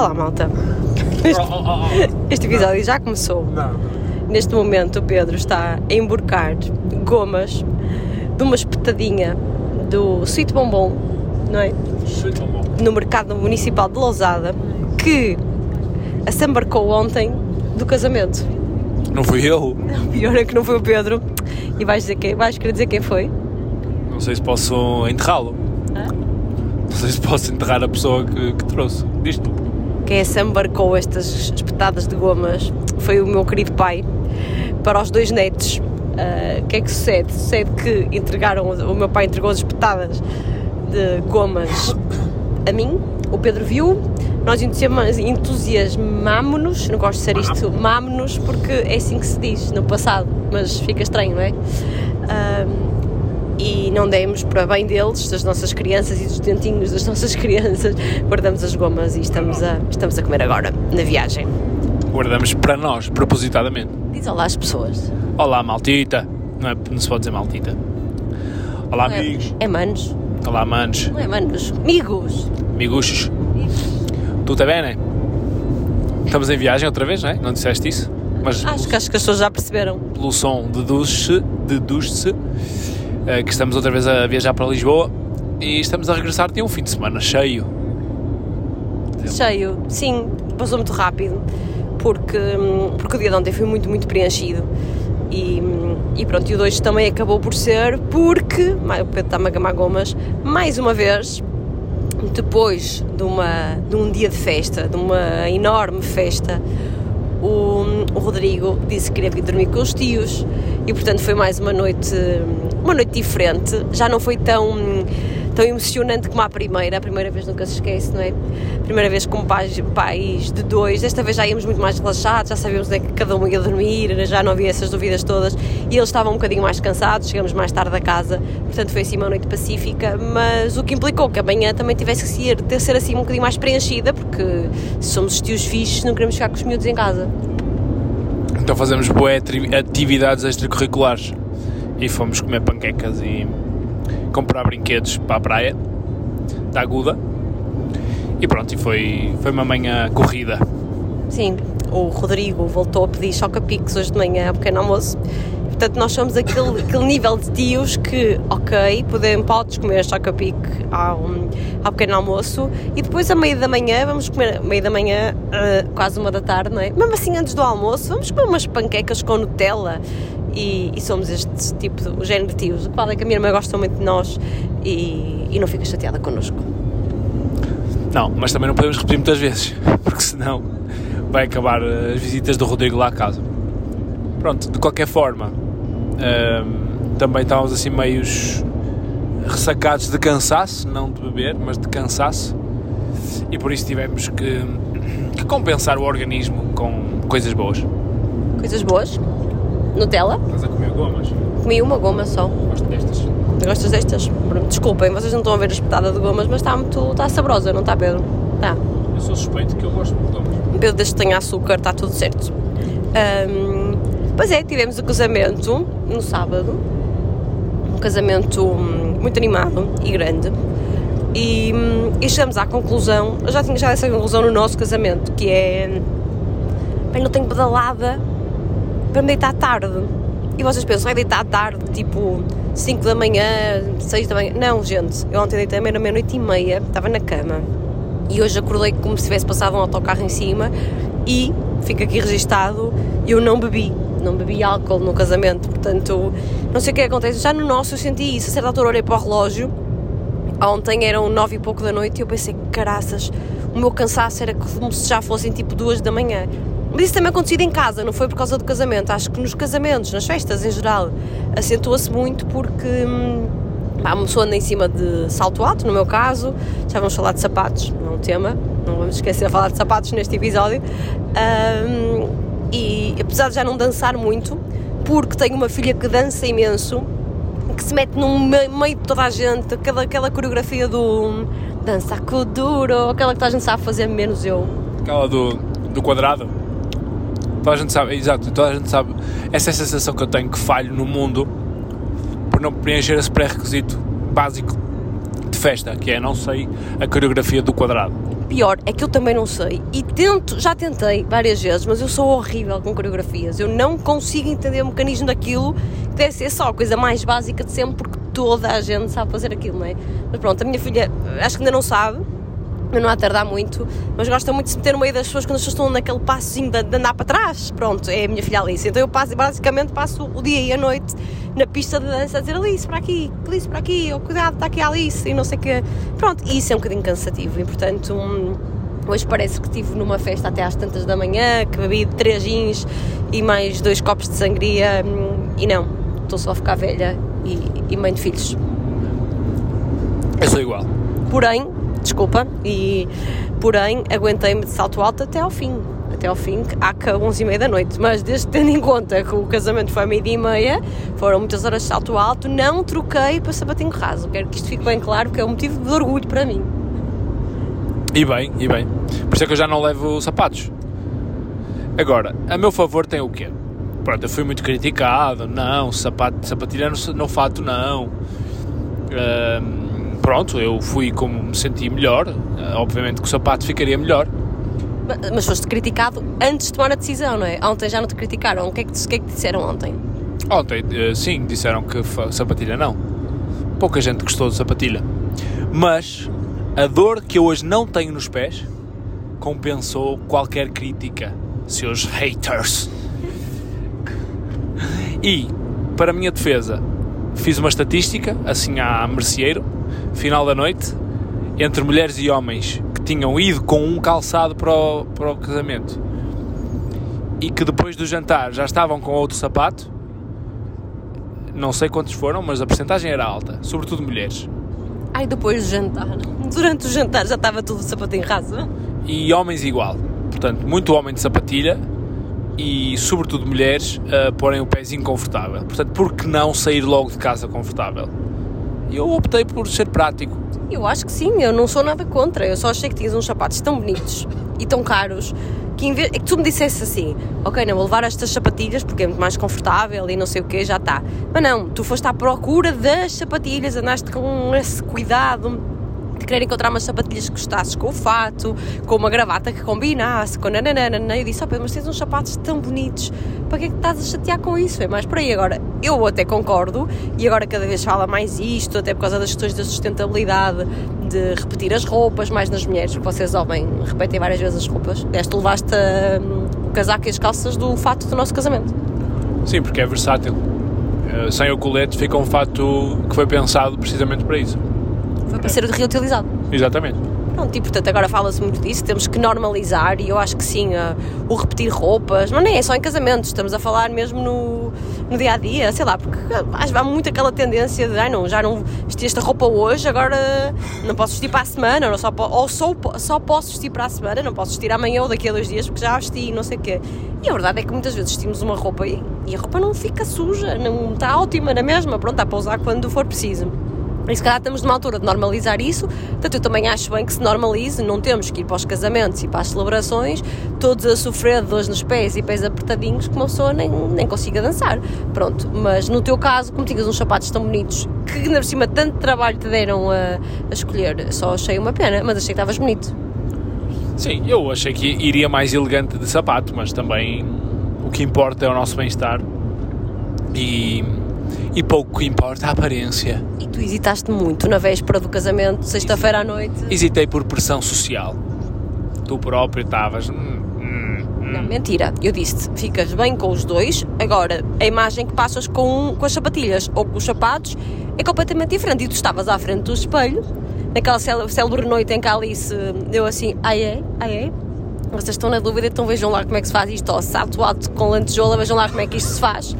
Olá, malta. Este, este episódio já começou. Não. Neste momento, o Pedro está a emborcar gomas de uma espetadinha do Sweet Bombom, não é? No mercado municipal de Lousada, que se embarcou ontem do casamento. Não fui eu. Pior é que não foi o Pedro. E vais, dizer quem, vais querer dizer quem foi? Não sei se posso enterrá-lo. Não sei se posso enterrar a pessoa que, que trouxe. Diz tu. Quem se embarcou estas espetadas de gomas foi o meu querido pai para os dois netos. Ah, O que é que sucede? Sucede que entregaram, o meu pai entregou as espetadas de gomas a mim, o Pedro viu, nós entusiasmámonos, não gosto de ser isto, mámonos, porque é assim que se diz no passado, mas fica estranho, não é? Ah, e não demos para bem deles, das nossas crianças e dos dentinhos das nossas crianças, guardamos as gomas e estamos a, estamos a comer agora, na viagem. Guardamos para nós, propositadamente. Diz olá às pessoas. Olá, maltita. Não, é, não se pode dizer maltita. Olá, Não é- amigos. É manos. Olá, manos. Não é manos. Amigos. Amiguchos. Tu está bem, né? Estamos em viagem outra vez, não é? Não disseste isso? Mas Acho que, acho que as pessoas já perceberam. pelo som deduz-se deduz-se, que estamos outra vez a viajar para Lisboa e estamos a regressar de um fim de semana cheio. Cheio. Sim, passou muito rápido. Porque, hum, porque o dia de ontem foi muito, muito preenchido. E, hum, e pronto, e o 2 também acabou por ser porque, o Pedro está-me a gamar gomas, mais uma vez, depois de, uma, de um dia de festa, de uma enorme festa, o, o Rodrigo disse que queria vir dormir com os tios e portanto foi mais uma noite uma noite diferente. Já não foi tão tão emocionante como a primeira. A primeira vez nunca se esquece não é? Primeira vez como pais, pais de dois. Desta vez já íamos muito mais relaxados já sabíamos onde é que cada um ia dormir já não havia essas dúvidas todas. E eles estavam um bocadinho mais cansados chegamos mais tarde a casa. Portanto foi assim uma noite pacífica mas o que implicou que amanhã também tivesse que ser, ter ser assim um bocadinho mais preenchida porque se somos os tios fixos não queremos ficar com os miúdos em casa. Então fazemos boas atividades extracurriculares. E fomos comer panquecas e comprar brinquedos para a praia da Aguda. E pronto, e foi, foi uma manhã corrida. Sim, o Rodrigo voltou a pedir choca-piques hoje de manhã ao pequeno almoço. Portanto, nós somos aquele, aquele nível de tios que, ok, podemos, podes comer choca-pique ao, ao pequeno almoço e depois, a meio da manhã, vamos comer, a meio da manhã, ah, quase uma da tarde, não é? Mesmo assim, antes do almoço, vamos comer umas panquecas com Nutella e, e somos este tipo, de- o género de tios. O que vale é que a minha irmã gosta muito de nós e, e não fica chateada connosco. Não, mas também não podemos repetir muitas vezes, porque senão vai acabar eh, as visitas do Rodrigo lá a casa. Pronto, de qualquer forma, ehm, também estávamos assim meios ressacados de cansaço, não de beber, mas de cansaço, e por isso tivemos que, que compensar o organismo com coisas boas. Coisas boas. Nutella. Estás a comer gomas? Comi uma goma só. Gosto destas. Gostas destas? Desculpem, vocês não estão a ver a espetada de gomas, mas está muito. está saborosa, não está, Pedro? Tá. Eu sou suspeito que eu gosto de gomas. Pedro, desde que tenha açúcar, está tudo certo. Ahm, pois é, tivemos o casamento no sábado. Um casamento hum, muito animado e grande. E, hum, e chegamos à conclusão, eu já tinha chegado a essa conclusão no nosso casamento, que é. Bem, não tenho pedalada para me deitar tarde. E vocês pensam, vai deitar tarde, tipo 5 da manhã, 6 da manhã. Não, gente, eu ontem deitei à meia-noite e meia, estava na cama. E hoje acordei como se tivesse passado um autocarro em cima e, fica aqui registado, eu não bebi. Não bebi álcool no casamento, portanto, não sei o que acontece. Já no nosso eu senti isso, a certa altura olhei para o relógio, ontem eram nove e pouco da noite e eu pensei, caraças, o meu cansaço era como se já fossem tipo duas da manhã. Mas isso também acontecido em casa, não foi por causa do casamento. Acho que nos casamentos, nas festas em geral, acentua-se muito porque hum, pá, uma pessoa anda em cima de salto alto, no meu caso, já vamos falar de sapatos, não é um tema, não vamos esquecer de falar de sapatos neste episódio. Hum, e apesar de já não dançar muito, porque tenho uma filha que dança imenso, que se mete no me- meio de toda a gente, aquela, aquela coreografia do dança com duro, aquela que toda a gente sabe fazer, menos eu. Aquela do, do quadrado. Toda a gente sabe, exato, toda a gente sabe. Essa é a sensação que eu tenho que falho no mundo por não preencher esse pré-requisito básico de festa, que é não sei a coreografia do quadrado. pior é que eu também não sei e tento, já tentei várias vezes, mas eu sou horrível com coreografias. Eu não consigo entender o mecanismo daquilo, que deve ser só a coisa mais básica de sempre, porque toda a gente sabe fazer aquilo, não é? Mas pronto, a minha filha acho que ainda não sabe, não há a tardar muito, mas gosta muito de se meter no meio das pessoas quando as pessoas estão naquele passinho de, de, andar para trás. Pronto, é a minha filha Alice. Então eu passo, basicamente passo o dia e a noite na pista de dança a dizer Alice para aqui, Alice para aqui, ou cuidado, está aqui a Alice e não sei o quê. Pronto, e isso é um bocadinho cansativo e portanto. Hum, hoje parece que estive numa festa até às tantas da manhã, que bebi três jeans e mais dois copos de sangria hum, e não, estou só a ficar velha e, e mãe de filhos. Eu sou igual. Porém, desculpa, e porém aguentei-me de salto alto até ao fim. Até ao fim, há que 11 e meia da noite, mas desde tendo em conta que o casamento foi meio dia e meia, foram muitas horas de salto alto, não troquei para sapatinho raso. Quero que isto fique bem claro, porque é um motivo de orgulho para mim. E bem, e bem. Por isso é que eu já não levo sapatos. Agora, a meu favor tem o quê? Pronto, eu fui muito criticado, não, sapato, sapatilha no, no fato não. Um, pronto, eu fui como me senti melhor, eh, obviamente que o sapato ficaria melhor. Mas foste criticado antes de tomar a decisão, não é? Ontem já não te criticaram. O que é que, o que, é que te disseram ontem? Ontem, eh, sim, disseram que sapatilha não. Pouca gente gostou de sapatilha. Mas a dor que eu hoje não tenho nos pés compensou qualquer crítica, seus haters. E, para a minha defesa, fiz uma estatística, assim à merceeiro, final da noite, entre mulheres e homens que tinham ido com um calçado para o, para o casamento e que depois do jantar já estavam com outro sapato, não sei quantos foram, mas a porcentagem era alta, sobretudo mulheres. Ai, depois do jantar. Durante o jantar já estava tudo sapato em raça. E homens igual. Portanto, muito homem de sapatilha e, sobretudo, mulheres a porem o pezinho confortável. Portanto, por que não sair logo de casa confortável? E eu optei por ser prático. Eu acho que sim, eu não sou nada contra. Eu só achei que tinhas uns sapatos tão bonitos e tão caros que, vez, é que tu me dissesse assim: Ok, não vou levar estas sapatilhas porque é muito mais confortável e não sei o que, já está. Mas não, tu foste à procura das sapatilhas, andaste com esse cuidado de querer encontrar umas sapatilhas que gostasses com o fato, com uma gravata que combinasse, com nananana. Eu disse, oh Pedro, mas tens uns sapatos tão bonitos, para que é que estás a chatear com isso? É mais por aí. Agora, eu até concordo, e agora cada vez fala mais isto, até por causa das questões da sustentabilidade, de repetir as roupas, mais nas mulheres, porque vocês, homem, repetem várias vezes as roupas. Deste levaste um, o casaco e as calças do fato do nosso casamento. Sim, porque é versátil. Uh, sem o colete fica um fato que foi pensado precisamente para isso. Foi para ser reutilizado. Exatamente. Pronto, e portanto agora fala-se muito disso, temos que normalizar e eu acho que sim, uh, o repetir roupas, mas nem é só em casamentos, estamos a falar mesmo no, no dia a dia, sei lá, porque há muito aquela tendência de, ai não, já não vesti esta roupa hoje, agora não posso vestir para a semana, ou só, ou só, só posso vestir para a semana, não posso vestir amanhã ou daqui a dois dias porque já vesti, não sei o quê. E a verdade é que muitas vezes vestimos uma roupa e, e a roupa não fica suja, não está ótima na mesma, pronto, dá para usar quando for preciso. E se calhar estamos numa altura de normalizar isso, portanto eu também acho bem que se normalize, não temos que ir para os casamentos e para as celebrações todos a sofrer de dores nos pés e pés apertadinhos que uma pessoa nem, nem consiga dançar. Pronto, mas no teu caso, como tinhas uns sapatos tão bonitos que ainda por cima tanto trabalho te deram a, a escolher, só achei uma pena, mas achei que estavas bonito. Sim, eu achei que iria mais elegante de sapato, mas também o que importa é o nosso bem-estar e e pouco importa a aparência. E tu hesitaste muito na véspera do casamento, sexta-feira à noite? Hesitei por pressão social. Tu próprio estavas. Hum, hum, hum. Não, mentira. Eu disse ficas bem com os dois. Agora, a imagem que passas com, com as sapatilhas ou com os sapatos é completamente diferente. E tu estavas à frente do espelho, naquela célebre noite em que a Alice deu assim: ai é, ai é. Vocês estão na dúvida, então vejam lá como é que se faz isto. Ó, salto alto com lantejola, vejam lá como é que isto se faz.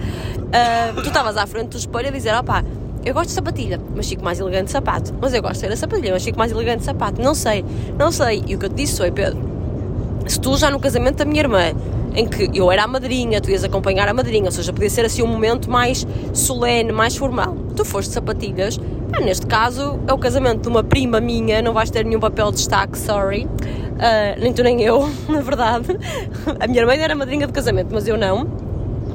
Uh, tu estavas à frente do espelho a dizer: opá, eu gosto de sapatilha, mas fico mais elegante de sapato. Mas eu gosto de ter a sapatilha, mas fico mais elegante de sapato. Não sei, não sei. E o que eu te disse foi: Pedro, se tu já no casamento da minha irmã, em que eu era a madrinha, tu ias acompanhar a madrinha, ou seja, podia ser assim um momento mais solene, mais formal. Tu foste sapatilhas, pá, neste caso é o casamento de uma prima minha, não vais ter nenhum papel de destaque, sorry. Uh, nem tu nem eu, na verdade. A minha irmã era madrinha de casamento, mas eu não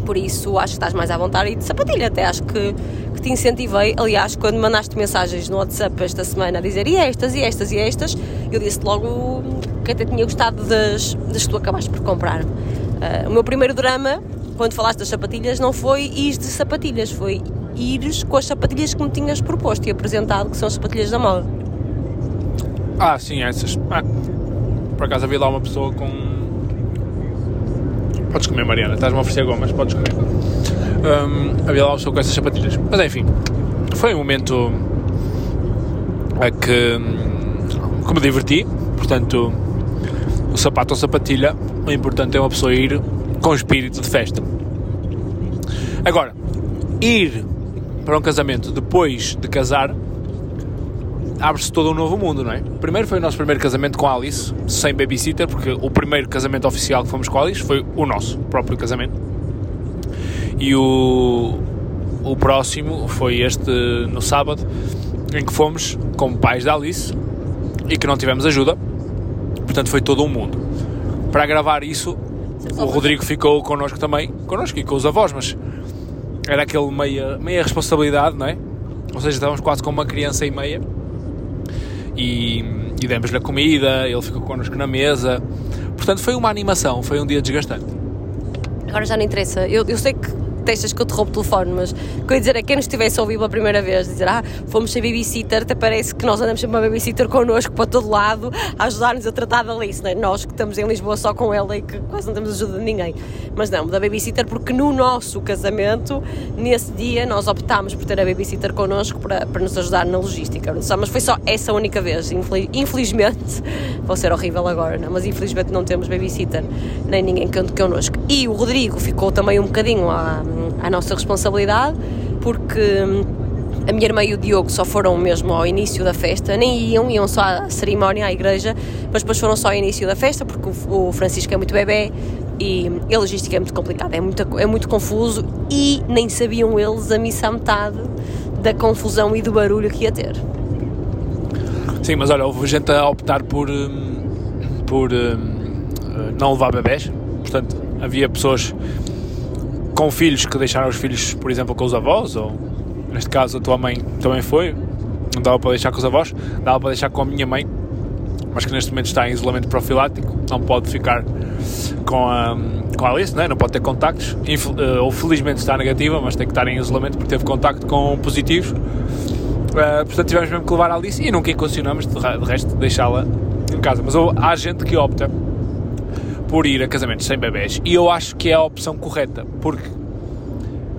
por isso acho que estás mais à vontade e de sapatilha, até acho que, que te incentivei. Aliás, quando mandaste mensagens no WhatsApp esta semana a dizer e estas, e estas, e estas, eu disse logo que até tinha gostado das, das que tu acabaste por comprar. Uh, o meu primeiro drama, quando falaste das sapatilhas, não foi ir de sapatilhas, foi ires com as sapatilhas que me tinhas proposto e apresentado, que são as sapatilhas da moda. Ah, sim, essas. Ah, por acaso havia lá uma pessoa com. Podes comer, Mariana, estás-me a oferecer gomas, podes comer. Um, havia lá uma pessoa com essas sapatilhas. Mas enfim, foi um momento a que, que me diverti. Portanto, o sapato ou sapatilha, o importante é uma pessoa ir com espírito de festa. Agora, ir para um casamento depois de casar abre-se todo um novo mundo, não é? Primeiro foi o nosso primeiro casamento com a Alice, sem babysitter, porque o primeiro casamento oficial que fomos com a Alice foi o nosso próprio casamento. E o, o próximo foi este no sábado, em que fomos como pais da Alice e que não tivemos ajuda, portanto foi todo um mundo. Para gravar isso, o Rodrigo ficou connosco também, connosco e com os avós, mas era aquele meia, meia responsabilidade, não é? Ou seja, estávamos quase com uma criança e meia e, e demos-lhe a comida, ele ficou connosco na mesa. Portanto, foi uma animação, foi um dia desgastante. Agora já não interessa. Eu, eu sei que detestas que eu te roubo o telefone, mas o que eu ia dizer é que quem nos estivesse a ouvir pela primeira vez, dizer, ah, fomos ser babysitter, até parece que nós andamos sempre uma babysitter connosco para todo lado, a ajudar-nos a tratar da Alice, não é? Nós que estamos em Lisboa só com ela e que quase não temos ajuda de ninguém. Mas não, da babysitter, porque no nosso casamento, nesse dia, nós optámos por ter a babysitter connosco para, para nos ajudar na logística. Mas foi só essa única vez. Infelizmente, vou ser horrível agora, não? mas infelizmente não temos babysitter, nem ninguém connosco. E o Rodrigo ficou também um bocadinho à à nossa responsabilidade, porque hum, a minha irmã e o Diogo só foram mesmo ao início da festa, nem iam, iam só à cerimónia, à igreja, mas depois foram só ao início da festa, porque o Francisco é muito bebê e a logística é muito complicada, é muito, é muito confuso e nem sabiam eles a missa à metade da confusão e do barulho que ia ter. Sim, mas olha, houve gente a optar por, hum, por hum, não levar bebés, portanto, havia pessoas com filhos que deixaram os filhos, por exemplo, com os avós, ou neste caso a tua mãe também foi, não dava para deixar com os avós, dava para deixar com a minha mãe, mas que neste momento está em isolamento profilático, não pode ficar com a, com a Alice, não, é? não pode ter contactos, eh, ou felizmente está negativa, mas tem que estar em isolamento porque teve contacto com positivos. Uh, portanto, tivemos mesmo que levar a Alice e nunca equacionamos, de resto, deixá-la em casa. Mas há gente que opta por ir a casamentos sem bebés e eu acho que é a opção correta, porque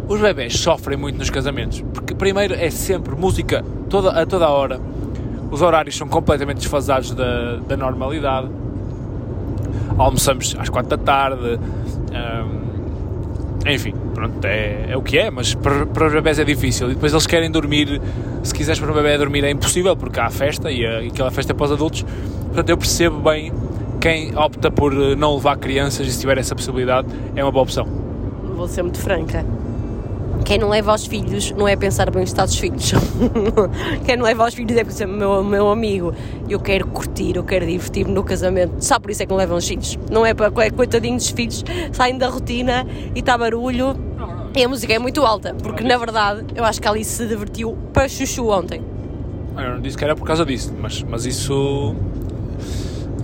os bebés sofrem muito nos casamentos, porque primeiro é sempre música toda, a toda a hora, os horários são completamente desfasados da, da normalidade, almoçamos às quatro da tarde, hum, enfim, pronto, é, é o que é, mas para, para os bebés é difícil. E depois eles querem dormir, se quiseres para o bebê dormir é impossível, porque há festa e, a, e aquela festa é para os adultos. Portanto, eu percebo bem quem opta por eh, não levar crianças e se tiver essa possibilidade é uma boa opção. Vou ser muito franca. Quem não leva aos filhos não é pensar bem estado dos filhos. Quem não leva aos filhos é porque meu, meu amigo. Eu quero curtir, eu quero divertir-me no casamento. Só por isso é que não levam os filhos. Não é para é, coitadinhos dos filhos, saem da rotina e está barulho. E a música é muito alta, porque na verdade eu acho que a Alice se divertiu para chuchu ontem. Eu não disse que era por causa disso, mas, mas isso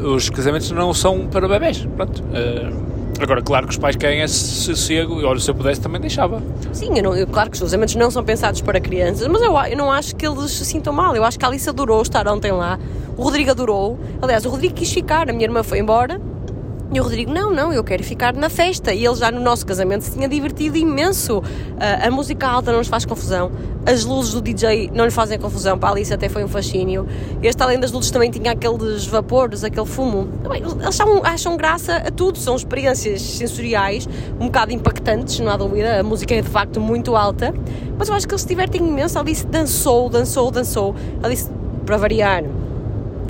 os casamentos não são para bebés. Pronto. Uh, agora, claro que os pais querem esse sossego, e olha, se eu pudesse também deixava. Sim, eu não, eu, claro que os casamentos não são pensados para crianças, mas eu, eu não acho que eles se sintam mal. Eu acho que a Alice adorou estar ontem lá, o Rodrigo adorou. Aliás, o Rodrigo quis ficar, a minha irmã foi embora e o Rodrigo, não, não, eu quero ficar na festa. E ele já no nosso casamento se tinha divertido imenso. Uh, a música alta não nos faz confusão, as luzes do DJ não lhe fazem confusão. Para a Alice até foi um fascínio. Este, além das luzes, também tinha aqueles vapores, aquele fumo. Eles acham, acham graça a tudo, são experiências sensoriais um bocado impactantes, não há dúvida. A música é de facto muito alta, mas eu acho que eles se divertem imenso. A Alice dançou, dançou, dançou. A Alice, para variar,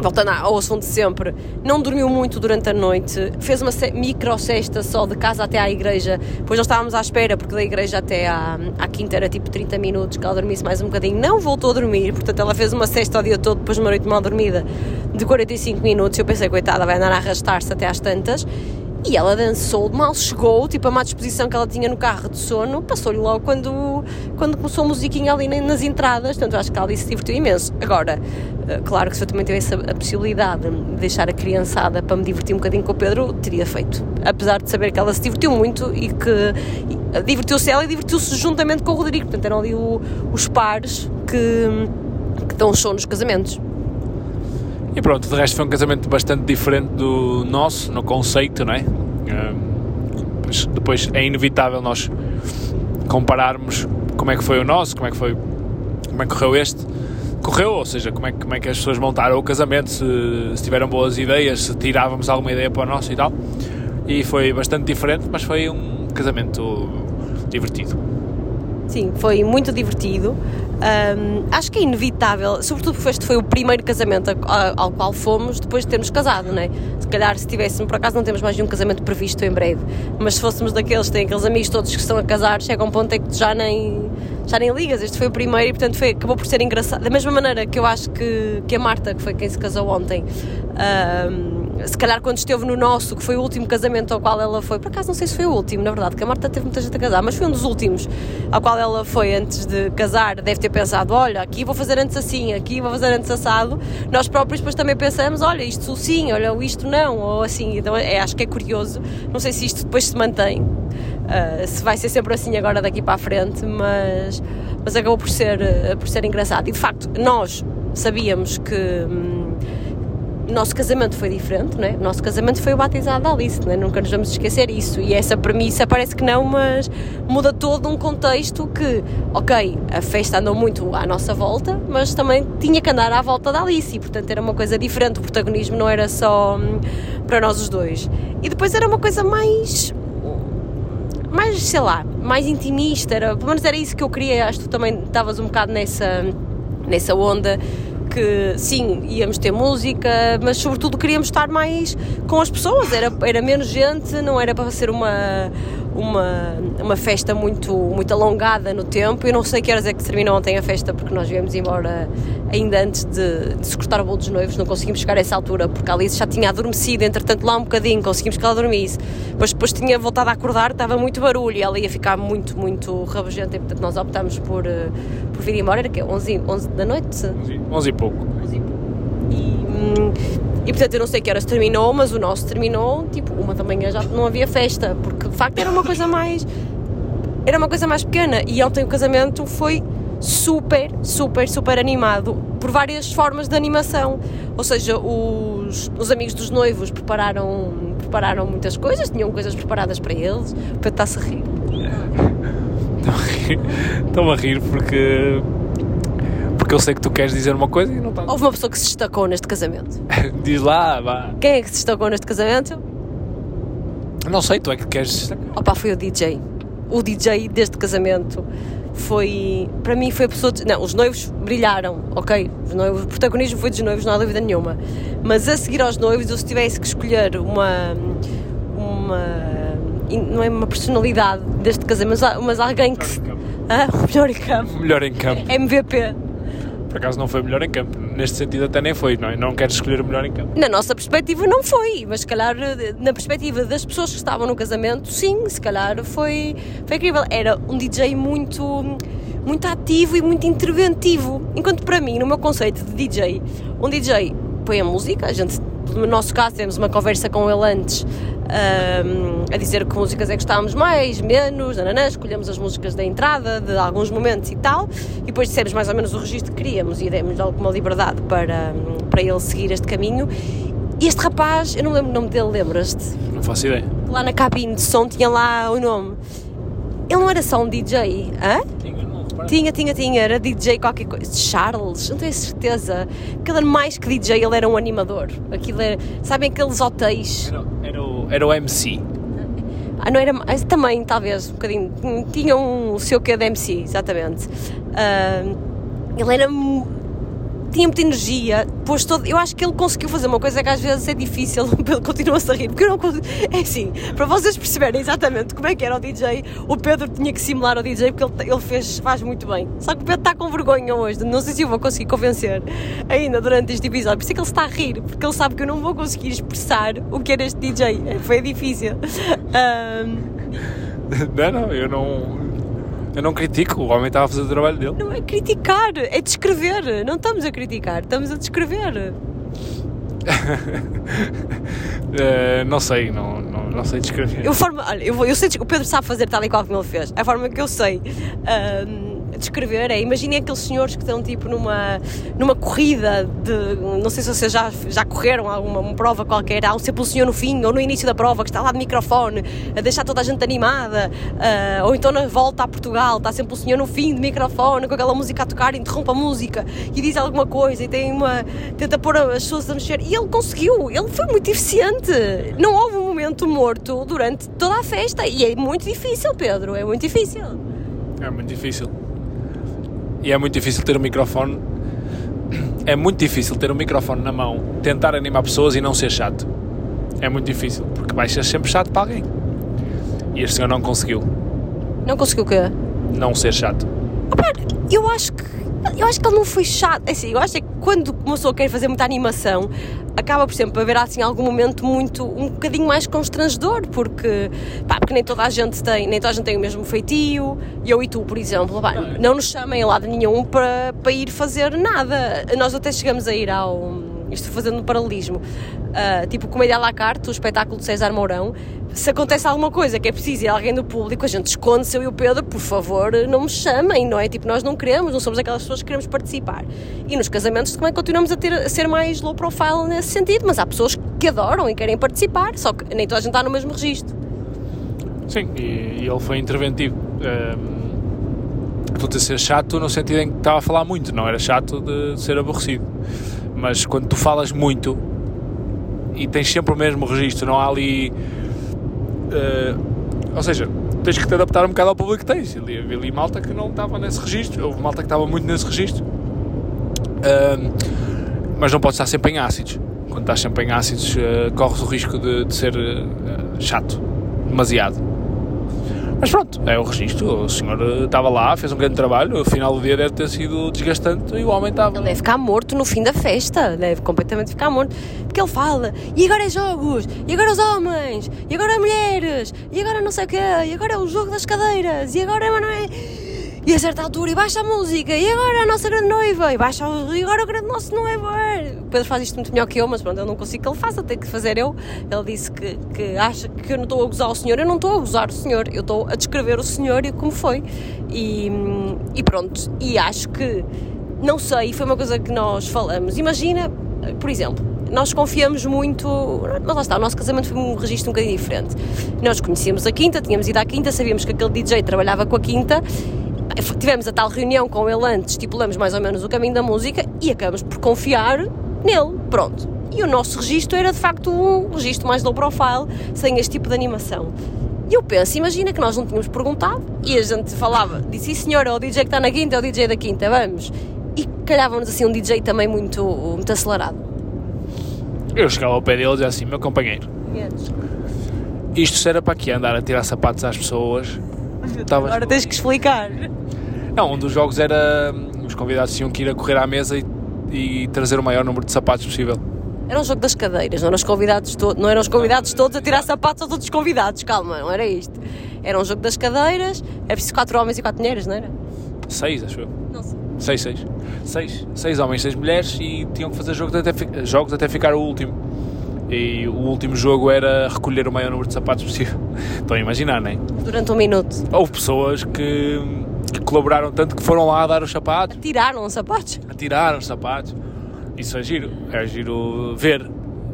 voltando ao assunto de sempre, não dormiu muito durante a noite, fez uma micro cesta só de casa até à igreja, depois nós estávamos à espera, porque da igreja até à, à quinta era tipo 30 minutos, que ela dormisse mais um bocadinho, não voltou a dormir, portanto ela fez uma cesta o dia todo, depois de uma noite mal dormida, de 45 minutos, eu pensei, coitada, vai andar a arrastar-se até às tantas, E ela dançou, mal chegou, tipo, a má disposição que ela tinha no carro de sono, passou-lhe logo quando, quando começou a musiquinha ali nas entradas. Portanto, acho que ela se divertiu imenso. Agora, eh, claro que se eu também tivesse a possibilidade de deixar a criançada para me divertir um bocadinho com o Pedro, teria feito. Apesar de saber que ela se divertiu muito e que divertiu-se ela e divertiu-se juntamente com o Rodrigo. Portanto, eram ali o, os pares que, que dão show nos casamentos. E pronto, de resto foi um casamento bastante diferente do nosso, no conceito, não é? depois, é inevitável nós compararmos como é que foi o nosso, como é que foi, como é que correu este. Correu, ou seja, como é, como é que as pessoas montaram o casamento, se, se tiveram boas ideias, se tirávamos alguma ideia para o nosso e tal. E foi bastante diferente, mas foi um casamento divertido. Sim, foi muito divertido. Um, acho que é inevitável, sobretudo porque este foi o primeiro casamento ao, qual fomos depois de termos casado, não é? Se calhar se tivéssemos, por acaso não temos mais de um casamento previsto em breve, mas se fôssemos daqueles que têm aqueles amigos todos que estão a casar, chega um ponto em que já nem, já nem ligas. Este foi o primeiro e portanto foi, acabou por ser engraçado. Da mesma maneira que eu acho que, que a Marta, que foi quem se casou ontem, um, se calhar quando esteve no nosso, que foi o último casamento ao qual ela foi, por acaso não sei se foi o último, na verdade, que a Marta teve muita gente a casar, mas foi um dos últimos ao qual ela foi antes de casar, deve ter pensado, olha, aqui vou fazer antes assim, aqui vou fazer antes assado. Nós próprios depois também pensamos, olha, isto sim, olha, isto não, ou assim, então é, acho que é curioso, não sei se isto depois se mantém, uh, se vai ser sempre assim agora daqui para a frente, mas, mas acabou por ser, uh, por ser engraçado. E de facto, nós sabíamos que. Hum, nosso casamento foi diferente, não é? O nosso casamento foi o batizado da Alice, não é? Nunca nos vamos esquecer isso. E essa premissa parece que não, mas muda todo um contexto que, ok, a festa andou muito à nossa volta, mas também tinha que andar à volta da Alice, e portanto era uma coisa diferente. O protagonismo não era só hum, para nós os dois. E depois era uma coisa mais mais, sei lá, mais intimista, era, pelo menos era isso que eu queria, acho que tu também estavas um bocado nessa, nessa onda que sim, íamos ter música, mas sobretudo queríamos estar mais com as pessoas, era, era menos gente, não era para ser uma, uma, uma festa muito, muito alongada no tempo. Eu não sei que horas é que terminou ontem a festa, porque nós viemos embora ainda antes de, de se cortar o bolo dos noivos, não conseguimos chegar a essa altura, porque a Alice já tinha adormecido, entretanto lá um bocadinho, conseguimos que ela dormisse. Depois, depois tinha voltado a acordar, estava muito barulho e ela ia ficar muito, muito rabugenta, e portanto nós optámos por, eh, por vir embora, era que 11, 11 da noite? 11, 11 e pouco. 11 e pouco. E, e portanto eu não sei que horas terminou, mas o nosso terminou, tipo, uma da manhã já não havia festa, porque de facto era uma coisa mais. Era uma coisa mais pequena. E ontem o casamento foi super, super, super animado por várias formas de animação. Ou seja, os, os amigos dos noivos prepararam, prepararam muitas coisas, tinham coisas preparadas para eles. O Pedro está-se a rir. Estou a rir porque porque eu sei que tu queres dizer uma coisa e não está. Houve uma pessoa que se destacou neste casamento. Diz lá, vá. Quem é que se destacou neste casamento? Não sei, tu é que queres destacar. Opa, foi o DJ. O DJ deste casamento foi. Para mim, foi a pessoa. De, não, os noivos brilharam, ok? Os noivos, o protagonismo foi dos noivos, não há dúvida nenhuma. Mas a seguir aos noivos, eu se tivesse que escolher uma. uma não é uma personalidade deste casamento, mas, mas alguém que. Ah, o melhor em campo. Melhor em campo. MVP por acaso não foi o melhor em campo. Neste sentido, até nem foi, não é? Não queres escolher o melhor em campo. Na nossa perspectiva, não foi, mas se calhar, na perspectiva das pessoas que estavam no casamento, sim, se calhar foi, foi incrível. Era um DJ muito muito ativo e muito interventivo. Enquanto para mim, no meu conceito de DJ, um DJ põe a música, a gente, no nosso caso, temos uma conversa com ele antes um, a dizer que músicas é que gostávamos mais, menos, nananã, escolhemos as músicas da entrada, de alguns momentos e tal, e depois dissemos mais ou menos o registro que queríamos e demos alguma liberdade para, para ele seguir este caminho. E este rapaz, eu não lembro o nome dele, lembras-te? Não faço ideia. Lá na cabine de som tinha lá o nome. Ele não era só um DJ, hã? Tinha, tinha, tinha, era DJ qualquer coisa. Charles, não tenho certeza. Aquilo era mais que DJ, ele era um animador. Aquilo era, sabem aqueles hotéis? Era, era, o, era o MC. Ah, não era, também, talvez, um bocadinho. Tinha um seu que de MC, exatamente. Uh, ele era tinha muita energia, pôs todo. Eu acho que ele conseguiu fazer uma coisa que às vezes é difícil, ele continua-se a rir, porque eu não. É assim, para vocês perceberem exatamente como é que era o DJ, o Pedro tinha que simular o DJ porque ele, ele fez, faz muito bem. Só que o Pedro está com vergonha hoje, não sei se eu vou conseguir convencer ainda durante este episódio, por isso é que ele está a rir, porque ele sabe que eu não vou conseguir expressar o que era este DJ, foi difícil. Um... Não, não, eu não. Eu não critico, o homem estava a fazer o trabalho dele. Não é criticar, é descrever. Não estamos a criticar, estamos a descrever. uh, não sei, não, não, não sei descrever. Eu, forma, olha, eu, eu sei, o Pedro sabe fazer tal e qual como ele fez. A forma que eu sei. Uh, descrever é, imaginem aqueles senhores que estão tipo numa, numa corrida de, não sei se vocês já, já correram alguma uma prova qualquer, há sempre um senhor no fim ou no início da prova que está lá de microfone a deixar toda a gente animada, uh, ou então na volta a Portugal, está sempre um senhor no fim de microfone com aquela música a tocar, interrompe a música e diz alguma coisa e tem uma, tenta pôr as pessoas a mexer. E ele conseguiu, ele foi muito eficiente, não houve um momento morto durante toda a festa e é muito difícil Pedro, é muito difícil. É muito difícil e é muito difícil ter um microfone. É muito difícil ter um microfone na mão, tentar animar pessoas e não ser chato. É muito difícil, porque vais ser sempre chato para alguém. E este senhor não conseguiu. Não conseguiu o quê? Não ser chato. Opa, eu acho que eu acho que ele não foi chato. É assim, eu acho que quando começou a querer fazer muita animação, acaba por sempre haver assim algum momento muito um bocadinho mais constrangedor, porque, pá, porque nem toda a gente tem, nem toda a gente tem o mesmo feitio. Eu e tu, por exemplo, pá, não nos chamem a lado nenhum para, para ir fazer nada. Nós até chegamos a ir ao isto fazendo um paralelismo, uh, tipo Comédia à la carte, o espetáculo de César Mourão, se acontece alguma coisa que é preciso ir alguém do público, a gente esconde-se, eu e o Pedro, por favor, não me chamem, não é? Tipo, nós não queremos, não somos aquelas pessoas que queremos participar. E nos casamentos também continuamos a, ter, a ser mais low profile nesse sentido, mas há pessoas que adoram e querem participar, só que nem toda a gente está no mesmo registro. Sim, e, e ele foi interventivo. Um, Estou a ser chato no sentido em que estava a falar muito, não era chato de ser aborrecido. Mas quando tu falas muito e tens sempre o mesmo registro, não há ali Uh, ou seja, tens que te adaptar um bocado ao público que tens. Havia ali malta que não estava nesse registro, houve malta que estava muito nesse registro. Uh, mas não podes estar sempre em ácidos. Quando estás sempre em ácidos, uh, corres o risco de, de ser chato, demasiado. Mas pronto, é o registro. O senhor eh, estava lá, fez um grande trabalho. O final do dia deve ter sido desgastante e o homem estava. Ele deve ficar morto no fim da festa, deve completamente ficar morto. Porque ele fala, e agora é jogos, e agora os homens, e agora mulheres, e agora não sei o quê, e agora é o jogo das cadeiras, e agora é. E a certa altura, e baixa a música, e agora a nossa grande noiva, e baixa o, e agora o grande nosso noivo. O Pedro faz isto muito melhor que eu, mas pronto, eu não consigo que ele faça, tenho que fazer eu. Ele disse que, que acha que eu não estou a gozar o senhor, eu não estou a gozar o senhor, eu estou a descrever o senhor e como foi. E, e pronto, e acho que, não sei, foi uma coisa que nós falamos. Imagina, por exemplo, nós confiamos muito. Mas lá está, o nosso casamento foi um registro um bocadinho diferente. Nós conhecíamos a Quinta, tínhamos ido à Quinta, sabíamos que aquele DJ trabalhava com a Quinta tivemos a tal reunião com ele antes, estipulamos mais ou menos o caminho da música e acabamos por confiar nele. Pronto. E o nosso registro era de facto um registro mais low profile, sem este tipo de animação. E eu penso, imagina que nós não tínhamos perguntado e a gente falava, disse, sim senhor, é o DJ que está na quinta, é o DJ da quinta, vamos. E calhávamos assim um DJ também muito, muito acelerado. Eu chegava ao pé dele e dizia assim, meu companheiro, isto será para aqui andar a tirar sapatos às pessoas. Agora tens que explicar. Não, um dos jogos era. Os convidados tinham que ir a correr à mesa e, e trazer o maior número de sapatos possível. Era um jogo das cadeiras, não eram os convidados, to não eram os convidados todos a tirar sapatos a todos os convidados, calma, não era isto. Era um jogo das cadeiras, era preciso quatro homens e quatro mulheres, não era? Seis, acho eu. Não sei. Seis, seis. Seis, seis homens, seis mulheres e tinham que fazer jogos até, jogos até ficar o último. E o último jogo era recolher o maior número de sapatos possível. Estão a imaginar, não é? Durante um minuto. Houve pessoas que que colaboraram tanto que foram lá a dar os sapatos. Atiraram os sapatos? Atiraram os sapatos. Isso é giro, é giro ver.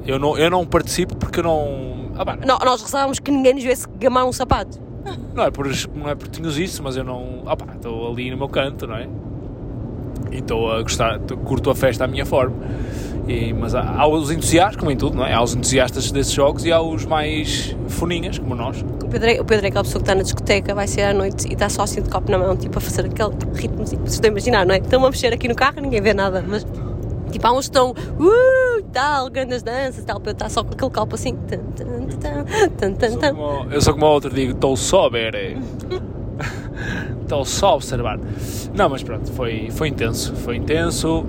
Eu não, eu não participo porque eu não. Ah, não nós rezávamos que ninguém nos viesse gamar um sapato. Não é por, não é por tinhos isso, mas eu não. Ah, estou ali no meu canto, não é? E estou a gostar, curto a festa à minha forma. E, mas há, há, os entusiastas, como em tudo, não é? Há os entusiastas desses jogos e há os mais foninhas, como nós. O Pedro, é, o Pedro é aquela pessoa que está na discoteca, vai ser à noite e está só assim de copo na mão, tipo a fazer aquele ritmo. Tipo, vocês estão a imaginar, não é? Estão a mexer aqui no carro, ninguém vê nada, mas Tipo, há uns que estão, uh, tal, grandes danças, tal, eu estar só com aquele copo assim. Tan, tan, tan, como- eu sou como o outro, digo, estou só a ver. Estou só a observar. Não, mas pronto, foi, foi intenso. Foi intenso,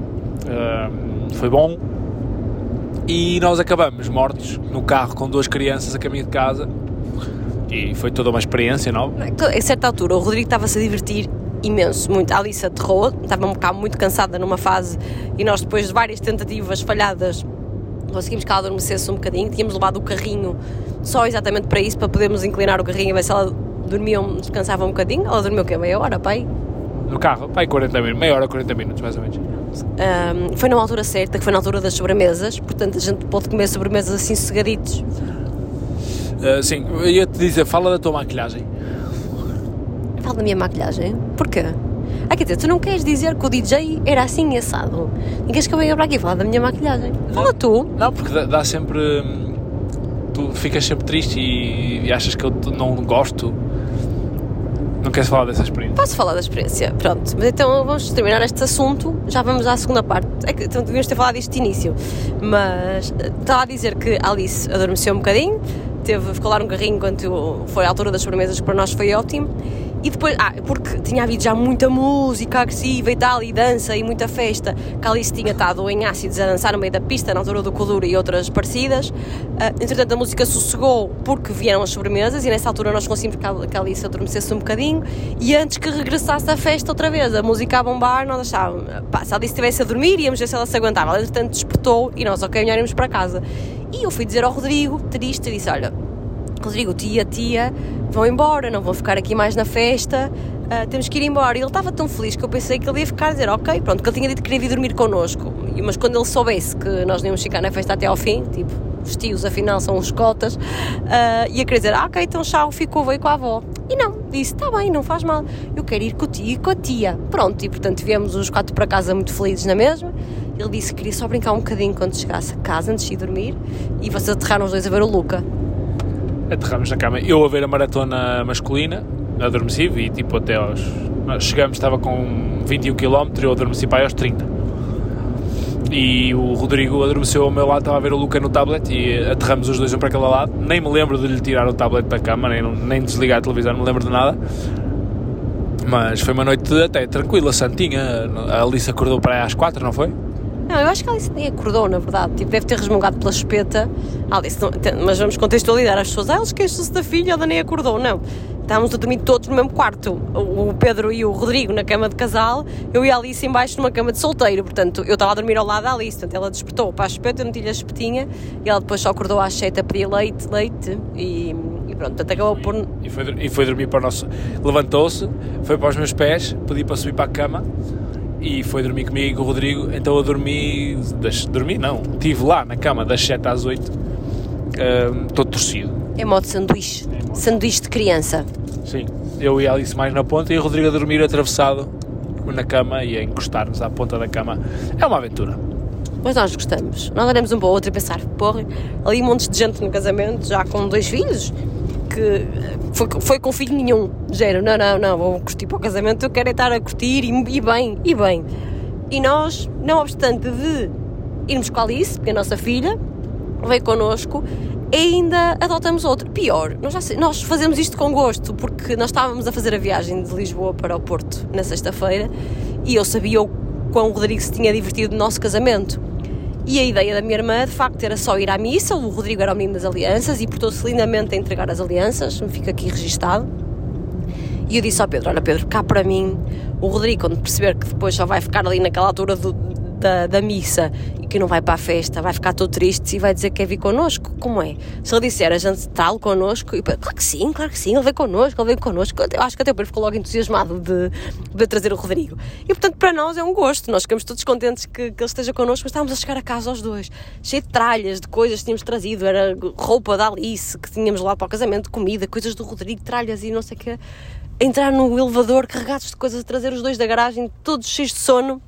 ahm, foi bom. E nós acabamos mortos no carro com duas crianças a caminho de casa. E foi toda uma experiência nova. A certa altura, o Rodrigo estava-se a divertir imenso, muito. A Alice aterrou, estava um bocado muito cansada numa fase e nós, depois de várias tentativas falhadas, conseguimos que ela adormecesse um bocadinho. Tínhamos levado o carrinho só exatamente para isso, para podermos inclinar o carrinho e ver se ela dormia, descansava um bocadinho. Ela dormiu o quê? Meia hora, pai? No carro, pai, 40 minutos, meia hora, 40 minutos mais ou menos. Ahm, foi na altura certa, que foi na altura das sobremesas, portanto a gente pôde comer sobremesas assim sossegaditos. Ah, sim, eu ia-te dizer, fala da tua maquilhagem. Fala da minha maquilhagem. Porquê? Ah, quer dizer, tu não queres dizer que o DJ era assim assado? E queres que eu venha para aqui falar da minha maquilhagem? Fala tu. Não, porque dá, dá sempre. hum, Tu ficas sempre triste e, e achas que eu não gosto. Não queres falar dessa experiência? Posso falar da experiência? Pronto, mas então vamos terminar este assunto, já vamos à segunda parte. É que então, devíamos ter falado disto de início, mas eh, estava a dizer que Alice adormeceu um bocadinho, teve, ficou lá no carrinho enquanto foi à altura das sobremesas, que para nós foi ótimo. E depois, ah, porque tinha havido já muita música agressiva e tal, e dança e muita festa, que a Alice tinha estado em ácidos a dançar no meio da pista, na altura do Kuduro e outras parecidas. Ah, entretanto, a música sossegou porque vieram as sobremesas, e nessa altura nós conseguimos que a- que a Alice adormecesse um bocadinho. E antes que regressasse a festa outra vez, a música a bombar, nós achávamos, pá, se a Alice estivesse a dormir, íamos ver se ela se aguentava. Ela, entretanto, despertou e nós, ok, melhor para casa. E eu fui dizer ao Rodrigo, triste, e disse: Olha, Rodrigo, tia, tia, vão embora, não vão ficar aqui mais na festa, ah, temos que ir embora. E ele estava tão feliz que eu pensei que ele ia ficar a dizer, ok, pronto, que ele tinha dito que queria vir dormir connosco. Mas quando ele soubesse que nós íamos ficar na festa até ao fim, tipo, os tios afinal são os cotas, ah, ia querer dizer, ah, ok, então tchau, ficou, veio com a avó. E não, disse, está bem, não faz mal, eu quero ir com o tio e com a tia. Pronto, e portanto viemos os quatro para casa muito felizes na mesma. Ele disse que queria só brincar um bocadinho quando chegasse a casa, antes de ir dormir, e vocês aterraram os dois a ver o Luca. Aterramos na cama. Eu a ver a maratona masculina, adormeci e tipo até aos. Chegamos, estava com 21 km, eu adormeci para aos 30. E o Rodrigo adormeceu ao meu lado, estava a ver o Luca no tablet e aterramos os dois um para aquele lado. Nem me lembro de lhe tirar o tablet da cama, nem, nem desligar a televisão, não me lembro de nada. Mas foi uma noite até tranquila, santinha. A Alice acordou para aí às 4, não foi? Não, eu acho que a Alice nem acordou, na verdade. Tipo, deve ter resmungado pela espeta. Alice não- mas vamos contextualizar as pessoas. Ah, eles queixam-se da filha, ela nem acordou. Não. Estávamos a dormir todos no mesmo quarto. O Pedro e o Rodrigo na cama de casal, eu e a Alice embaixo numa cama de solteiro. Portanto, eu estava a dormir ao lado da Alice. Portanto, ela despertou para a espeta, eu tinha a espetinha. E ela depois só acordou às 7 a pedir leite, leite. E, e pronto, portanto, acabou por. E foi, e foi dormir para o nosso. Levantou-se, foi para os meus pés, pedi para subir para a cama e foi dormir comigo e com o Rodrigo. Então eu dormi. Das, dormi não, estive lá na cama das 7 às 8, ahm, todo torcido. É modo sanduíche. Sanduíche de criança. Sim, eu e a Alice mais na ponta e o Rodrigo a dormir atravessado na cama e a encostar-nos à ponta da cama. É uma aventura. Mas nós gostamos. Nós olhamos um para o outro e pensar, porra, ali montes de gente no casamento, já com dois filhos, que foi, foi com filho nenhum. Género, não, não, não, vou curtir para o casamento, eu quero é estar a curtir e, e bem, e bem. E nós, não obstante de irmos com a Alice, porque a nossa filha, veio connosco, ainda adotamos outro. Pior, nós, já nós fazemos isto com gosto, porque nós estávamos a fazer a viagem de Lisboa para o Porto na sexta-feira e eu sabia o quão o Rodrigo se tinha divertido no nosso casamento. E a ideia da minha irmã, de facto, era só ir à missa. O Rodrigo era o menino das alianças e portou-se lindamente a entregar as alianças, fica aqui registado. E eu disse ao Pedro: Olha, Pedro, cá para mim, o Rodrigo, quando perceber que depois só vai ficar ali naquela altura do- da, da missa e que não vai para a festa, vai ficar todo triste e vai dizer que quer vir connosco. Como é? Se ele disser a gente tal connosco, e, claro que sim, claro que sim, ele vem connosco, ele vem connosco. Eu acho que até o Pedro ficou logo entusiasmado de, de trazer o Rodrigo. E portanto, para nós é um gosto, nós ficamos todos contentes que, que ele esteja connosco, mas estávamos a chegar a casa aos dois, cheio de tralhas, de coisas que tínhamos trazido, era roupa da Alice que tínhamos lá para o casamento, comida, coisas do Rodrigo, tralhas e não sei o quê. Entrar no elevador carregados de coisas, trazer os dois da garagem, todos cheios de sono.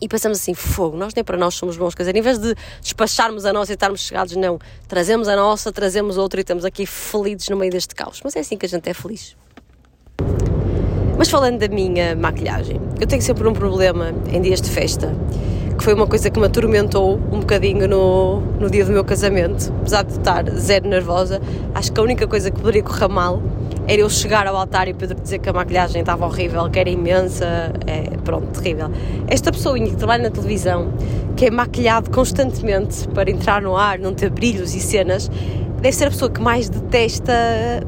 E pensamos assim, fogo, nós nem para nós somos bons, quer dizer, em vez de despacharmos a nossa e estarmos chegados, não, trazemos a nossa, trazemos outra e estamos aqui felizes no meio deste caos. Mas é assim que a gente é feliz. Mas falando da minha maquilhagem, eu tenho sempre um problema em dias de festa, que foi uma coisa que me atormentou um bocadinho no, no dia do meu casamento. Apesar de estar zero nervosa, acho que a única coisa que poderia correr mal era eu chegar ao altar e o Pedro dizer que a maquilhagem estava horrível, que era imensa, é, pronto, terrível. Esta pessoinha que trabalha na televisão, que é maquilhado constantemente para entrar no ar, não ter brilhos e cenas, deve ser a pessoa que mais detesta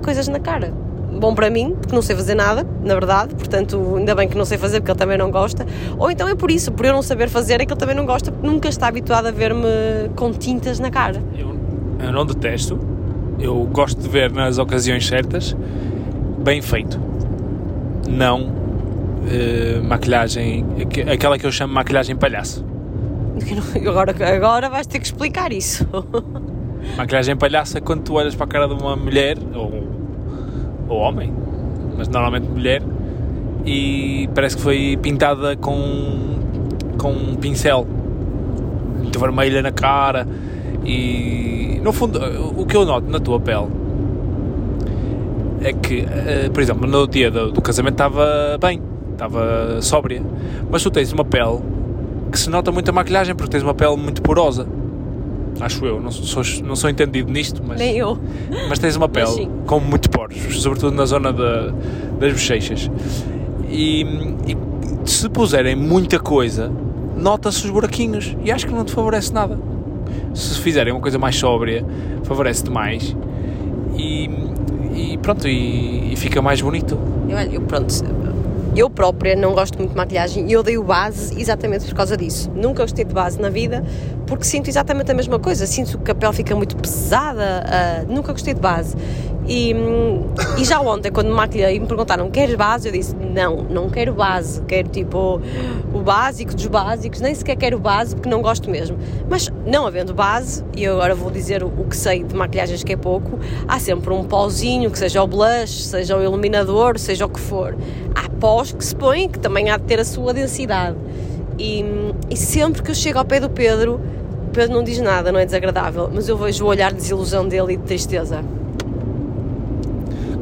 coisas na cara. Bom para mim, porque não sei fazer nada, na verdade, portanto, ainda bem que não sei fazer porque ele também não gosta. Ou então é por isso, por eu não saber fazer, é que ele também não gosta, porque nunca está habituado a ver-me com tintas na cara. Eu, eu não detesto, eu gosto de ver nas ocasiões certas, bem feito. Não eh, maquilhagem, aqu- aquela que eu chamo maquilhagem palhaço. Agora, agora vais ter que explicar isso. Maquilhagem palhaço é quando tu olhas para a cara de uma mulher, ou, ou homem, mas normalmente mulher, e parece que foi pintada com, com um pincel. Muito vermelha na cara. E no fundo, o que eu noto na tua pele é que, eh, por exemplo, no dia do, do casamento estava bem, estava sóbria, mas tu tens uma pele que se nota muito a maquilhagem porque tens uma pele muito porosa. Acho eu, não sou, não sou entendido nisto, mas, Nem eu. mas tens uma pele com muitos poros, sobretudo na zona da- das bochechas. E, e se puserem muita coisa, nota-se os buraquinhos e acho que não te favorece nada. Se fizerem uma coisa mais sóbria, favorece-te mais e, e pronto, e, e fica mais bonito. Eu, eu, pronto, eu própria não gosto muito de maquilhagem e odeio base exatamente por causa disso. Nunca gostei de base na vida porque sinto exatamente a mesma coisa. Sinto que a pele fica muito pesada, ah, nunca gostei de base. E, e já ontem, quando me maquilhei e me perguntaram: queres base? Eu disse: não, não quero base, quero tipo o básico dos básicos, nem sequer quero base porque não gosto mesmo. Mas não havendo base, e eu agora vou dizer o, que sei de maquilhagens que é pouco, há sempre um pauzinho, que seja o blush, seja o iluminador, seja o que for. Há pós que se põem, que também há de ter a sua densidade. E, e sempre que eu chego ao pé do Pedro, o Pedro não diz nada, não é desagradável, mas eu vejo o olhar de desilusão dele e de tristeza.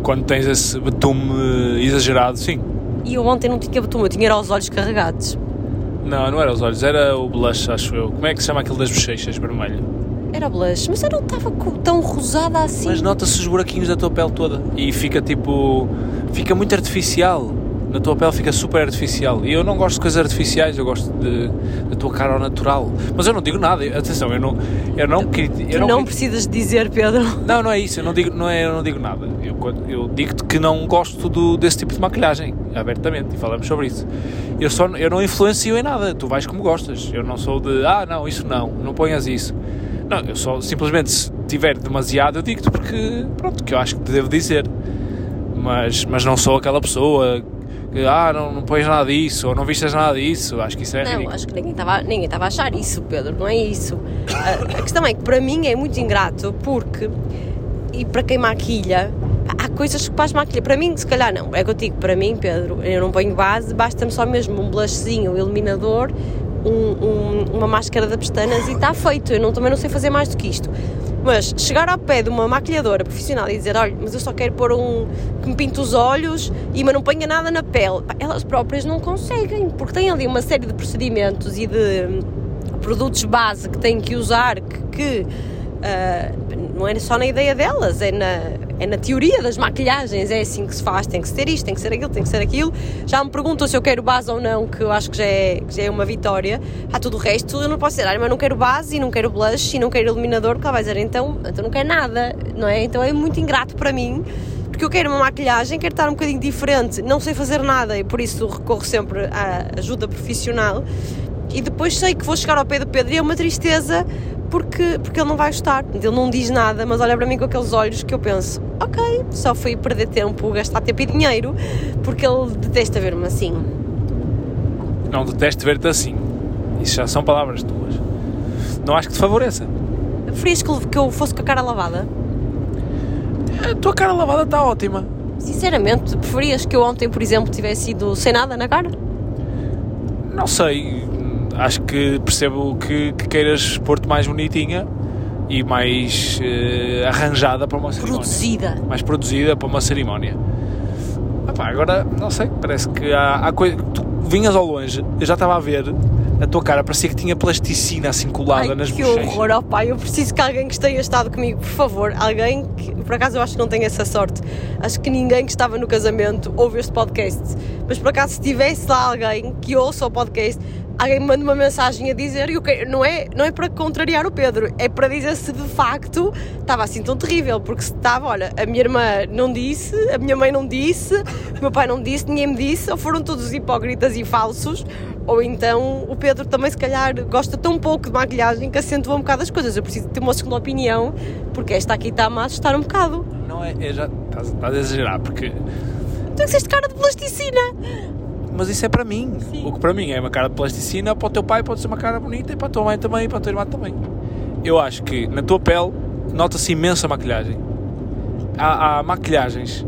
Quando tens esse betume exagerado, sim. E eu ontem não tinha betume, eu tinha era os olhos carregados. Não, não era os olhos, era o blush, acho eu. Como é que se chama aquele das bochechas vermelho? Era blush, mas eu não estava tão rosada assim. Mas nota-se os buraquinhos da tua pele toda e fica tipo. fica muito artificial. Na tua pele fica super artificial. E eu não gosto de coisas artificiais, eu gosto de, da tua cara ao natural. Mas eu não digo nada, atenção, eu não. Eu não, criti- eu não, não, precisas dizer, Pedro. não, não é isso, eu não digo, não é, eu não digo nada. Eu, eu digo-te que não gosto do, desse tipo de maquilhagem, abertamente, e falamos sobre isso. Eu, só, eu não influencio em nada, tu vais como gostas. Eu não sou de, ah, não, isso não, não ponhas isso. Não, eu só simplesmente se tiver demasiado, eu digo-te porque, pronto, que eu acho que te devo dizer. Mas, mas não sou aquela pessoa que, ah, não, não pões nada disso, ou não vistas nada disso. Acho que isso é Não, ridículo. acho que ninguém estava ninguém estava a achar isso, Pedro, não é isso. A, a questão é que para mim é muito ingrato porque, e para quem maquilha, há coisas que as maquilha. Para mim, se calhar não. É que eu digo, para mim, Pedro, eu não ponho base, basta-me só mesmo um blushzinho, um iluminador, um- um- uma máscara de pestanas e está feito. Eu não, também não sei fazer mais do que isto. Mas chegar ao pé de uma maquilhadora profissional e dizer, olha, mas eu só quero pôr um que me pinte os olhos e mas não ponha nada na pele, elas próprias não conseguem, porque têm ali uma série de procedimentos e de hum, produtos base que têm que usar que, que, ah, não é só na ideia delas, é na, é na teoria das maquilhagens, é assim que se faz, tem que ser isto, tem que ser aquilo, tem que ser aquilo. Já me perguntam se eu quero base ou não, que eu acho que já é, que já é uma vitória. Há tudo o resto, eu não posso dizer, ah, mas não quero base e não quero blush e não quero iluminador, porque ela vai dizer, então, então não quero nada, não é? Então é muito ingrato para mim. Porque eu quero uma maquilhagem, quero estar um bocadinho diferente, não sei fazer nada e por isso recorro sempre à ajuda profissional e depois sei que vou chegar ao pé do Pedro e é uma tristeza porque, porque ele não vai gostar. Ele não diz nada, mas olha para mim com aqueles olhos que eu penso: ok, só fui perder tempo, gastar tempo e dinheiro, porque ele detesta ver-me assim. Não detesto ver-te assim. Isso já são palavras tuas. Não acho que te favoreça. Preferias que, que eu fosse com a cara lavada? A tua cara lavada está ótima. Sinceramente, preferias que eu ontem, por exemplo, tivesse ido sem nada na cara? Não sei. Acho que percebo que, que queiras pôr-te mais bonitinha e mais eh, arranjada para uma cerimónia. Produzida. Mais produzida para uma cerimónia. Epá, agora, não sei, parece que há, há coisa. Tu vinhas ao longe, eu já estava a ver a tua cara, parecia que tinha plasticina assim colada Ai, nas que bochechas. horror, ó pai, eu preciso que alguém que esteja estado comigo, por favor, alguém que, por acaso eu acho que não tenho essa sorte, acho que ninguém que estava no casamento ouve este podcast, mas por acaso se tivesse lá alguém que ouça o podcast, alguém me manda uma mensagem a dizer, e eu quero- não, é, não é para contrariar o Pedro, é para dizer se de facto estava assim tão terrível, porque se estava, olha, a minha irmã não disse, a minha mãe não disse, o meu pai não disse, ninguém me disse, ou foram todos hipócritas e falsos, ou então o Pedro também se calhar gosta tão pouco de maquilhagem que acentua um bocado as coisas. Eu preciso ter uma segunda opinião, porque esta aqui está-me a assustar um bocado. Não é, é já, estás, estás a exagerar, porque Tu é disseste cara de plasticina. Mas isso é para mim. Sim. O que para mim é uma cara de plasticina, para o teu pai pode ser uma cara bonita e para a tua mãe também e para a tua irmã também. Eu acho que na tua pele nota-se imensa maquilhagem. Há, há maquilhagens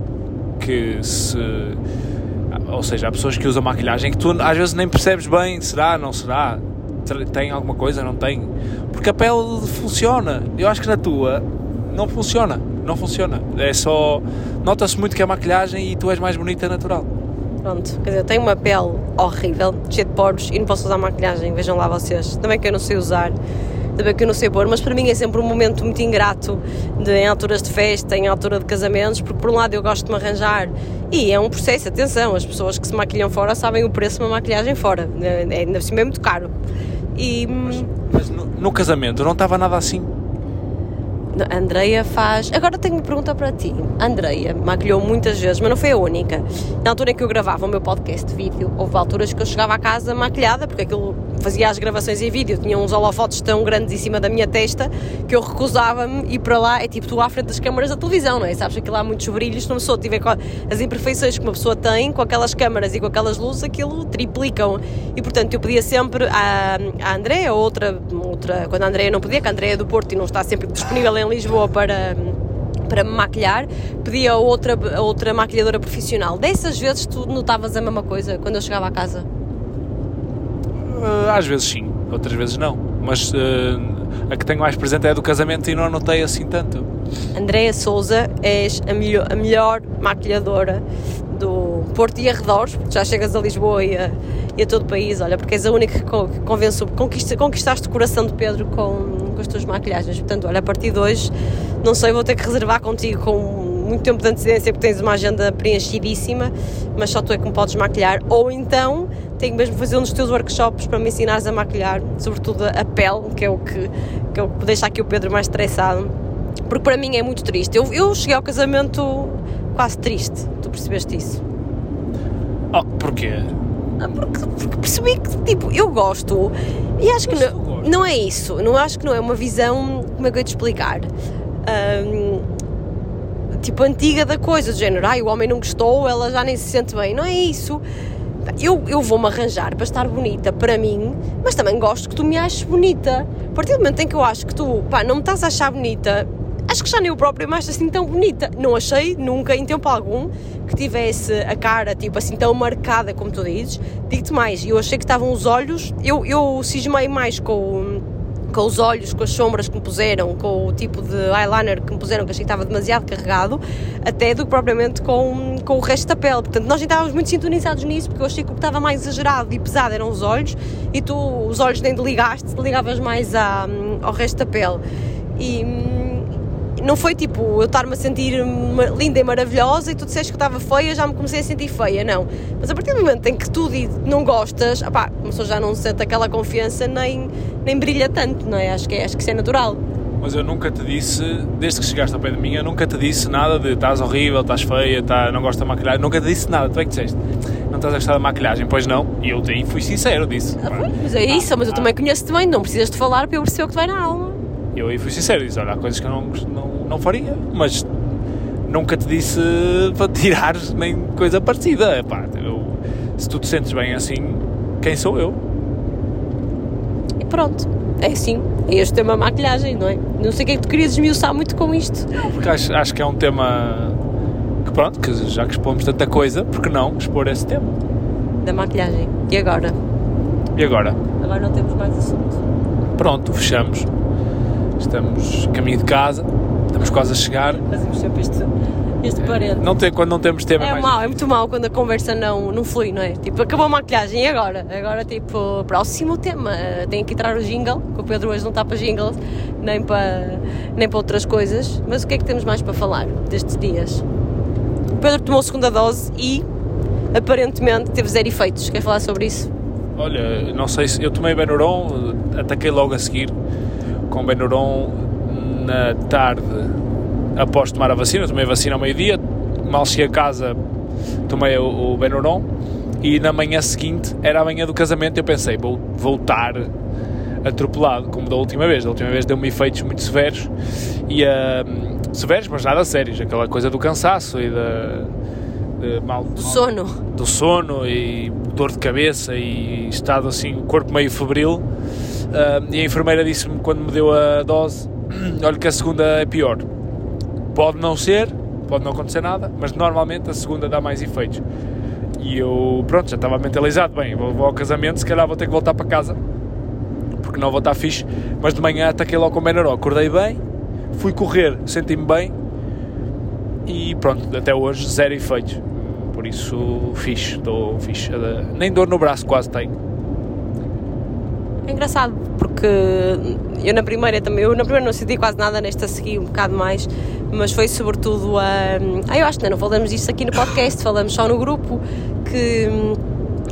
que se. Ou seja, há pessoas que usam maquilhagem que tu às vezes nem percebes bem, será, não será, tem alguma coisa, não tem. Porque a pele funciona. Eu acho que na tua não funciona. Não funciona. É só. Nota-se muito que é maquilhagem e tu és mais bonita natural. Pronto, quer dizer, eu tenho uma pele horrível, cheia de poros e não posso usar maquilhagem, vejam lá vocês. Também que eu não sei usar, também que eu não sei pôr, mas para mim é sempre um momento muito ingrato de, em alturas de festa, em altura de casamentos, porque por um lado eu gosto de me arranjar e é um processo, atenção, as pessoas que se maquilham fora sabem o preço de uma maquilhagem fora, é, é, ainda por cima é muito caro. E hum, Mas no, no casamento não estava nada assim. A Andreia faz. Agora tenho uma pergunta para ti. Andreia maquilhou muitas vezes, mas não foi a única. Na altura em que eu gravava o meu podcast de vídeo, houve alturas que eu chegava à casa maquilhada, porque aquilo fazia as gravações em vídeo, tinha uns holofotes tão grandes em cima da minha testa que eu recusava-me ir para lá. É tipo tu à frente das câmaras da televisão, não é? Sabes que aquilo há muitos brilhos, uma pessoa tiver as imperfeições que uma pessoa tem com aquelas câmaras e com aquelas luzes, aquilo triplicam. E portanto eu pedia sempre à, à Andréia, ou outra, outra, quando a Andréia não podia, que a Andréia é do Porto e não está sempre disponível em Lisboa para para me maquilhar, pedia outra, a outra maquilhadora profissional. Dessas vezes tu notavas a mesma coisa quando eu chegava à casa? Uh, às vezes sim, outras vezes não. Mas uh, a que tenho mais presente é a do casamento e não anotei assim tanto. Andréa Souza, és a melhor, a melhor maquilhadora do Porto e arredores, porque já chegas a Lisboa e a, e a todo o país, olha, porque és a única que conquista, conquistaste o coração de Pedro com, com as tuas maquilhagens. Portanto, olha, a partir de hoje, não sei, vou ter que reservar contigo com muito tempo de antecedência, porque tens uma agenda preenchidíssima, mas só tu é que me podes maquilhar, ou então tenho mesmo que fazer um dos teus workshops para me ensinares a maquilhar, sobretudo a pele, que é o que, que, é o que deixa aqui o Pedro mais estressado porque para mim é muito triste. Eu, eu cheguei ao casamento quase triste, tu percebeste isso? Oh, porquê? Ah, Porque, porque percebi que, tipo, eu gosto e acho que não, não é isso, não acho que não é uma visão, como é que eu ia te explicar? Ahm, tipo, antiga da coisa, do género, ai, o homem não gostou, ela já nem se sente bem, não é isso. Eu, eu vou-me arranjar para estar bonita para mim, mas também gosto que tu me aches bonita. A partir do momento em que eu acho que tu, pá, não me estás a achar bonita, acho que já nem eu própria me acho assim tão bonita. Não achei nunca, em tempo algum, que tivesse a cara, tipo, assim tão marcada como tu dizes. Digo-te mais, eu achei que estavam os olhos, eu, eu cismei mais com, com os olhos, com as sombras que me puseram, com o tipo de eyeliner que me puseram, que achei que estava demasiado carregado, até do que propriamente com, com o resto da pele. Portanto, nós estávamos muito sintonizados nisso, porque eu achei que o que estava mais exagerado e pesado eram os olhos, e tu os olhos nem te ligaste, te ligavas mais à, ao resto da pele. E hum, não foi tipo eu estar-me a sentir linda e maravilhosa e tu disseste que estava feia, já me comecei a sentir feia, não. Mas a partir do momento em que tu não gostas, opá, a pessoa já não sente aquela confiança nem, nem brilha tanto, não é? Acho que, é- acho que isso é natural. Mas eu nunca te disse, desde que chegaste ao pé de mim, eu nunca te disse nada de estás horrível, estás feia, tá, não gosto da maquilhagem. Nunca te disse nada. Tu é que disseste, não estás a gostar da maquilhagem, pois não. E eu aí fui sincero, disse. Mas é isso, mas eu também conheço-te bem, não precisas de falar para eu perceber o que vai na alma. Eu aí fui sincero, disse, olha, há coisas que eu não, não, não faria, mas nunca te disse para tirar nem coisa parecida. Epá, eu, se tu te sentes bem assim, quem sou eu? E pronto, é assim. É este tema maquilhagem, não é? Não sei o que é que tu querias esmiuçar muito com isto. Porque acho, acho que é um tema que pronto, que já que expomos tanta coisa, porque não expor esse tema? Da maquilhagem. E agora? E agora? Agora não temos mais assunto. Pronto, fechamos. Estamos a caminho de casa, estamos quase a chegar. Fazemos sempre este, este parente. Não tem, quando não temos tema É mais mau, é muito mau quando a conversa não, não flui, não é? Tipo, acabou a maquilhagem e agora? Agora, tipo, próximo tema. Tenho que entrar o jingle, que o Pedro hoje não está para jingles, nem para, nem para outras coisas. Mas o que é que temos mais para falar destes dias? O Pedro tomou a segunda dose e aparentemente teve zero efeitos. Quer falar sobre isso? Olha, não sei se eu tomei Benuron, ataquei logo a seguir com Benuron na tarde após tomar a vacina. Tomei a vacina ao meio-dia, mal cheguei a casa, tomei o, o Benuron e na manhã seguinte era a manhã do casamento. Eu pensei, vou voltar atropelado, como da última vez. Da última vez deu-me efeitos muito severos e uh, severos, mas nada sérios. Aquela coisa do cansaço e da. De mal, Do sono. do sono e dor de cabeça e estado assim, o corpo meio febril. Ah, e a enfermeira disse-me quando me deu a dose: olha que a segunda é pior. Pode não ser, pode não acontecer nada, mas normalmente a segunda dá mais efeitos. E eu, pronto, já estava mentalizado: bem, vou, vou ao casamento, se calhar vou ter que voltar para casa porque não vou estar fixe. Mas de manhã ataquei logo com o Benaró, acordei bem, fui correr, senti-me bem e pronto, até hoje zero efeitos. Por isso, fixe, estou fixe. Nem dor no braço quase tenho. É engraçado, porque eu na primeira também, eu na primeira não senti quase nada, nesta segui um bocado mais, mas foi sobretudo a. Ah, eu acho que não, falamos disso aqui no podcast, falamos só no grupo, que hum,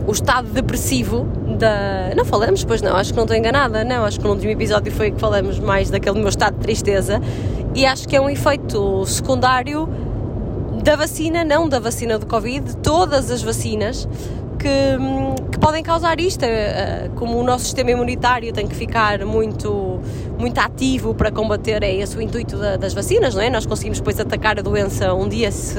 o estado depressivo da. Não falamos, pois não, acho que não estou enganada, não, acho que no último episódio foi que falamos mais daquele meu estado de tristeza e acho que é um efeito secundário da vacina, não da vacina do Covid, de todas as vacinas que, que podem causar isto, eh, como o nosso sistema imunitário tem que ficar muito, muito ativo para combater, é esse o intuito da- das vacinas, não é? Nós conseguimos depois atacar a doença um dia se,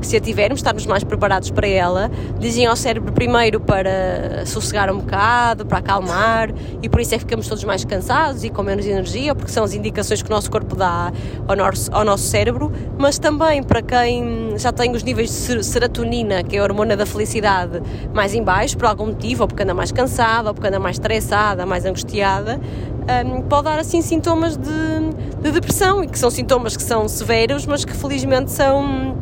se a tivermos, estarmos mais preparados para ela. Dizem ao cérebro primeiro para sossegar um bocado, para acalmar, e por isso é que ficamos todos mais cansados e com menos energia, porque são as indicações que o nosso corpo dá ao nosso, ao nosso cérebro, mas também para quem já tem os níveis de ser- serotonina, que é a hormona da felicidade, mais em baixo, por algum motivo, ou porque anda mais cansada, ou porque anda mais estressada, mais angustiada, hum, pode dar assim sintomas de, de depressão, e que são sintomas que são severos, mas que felizmente são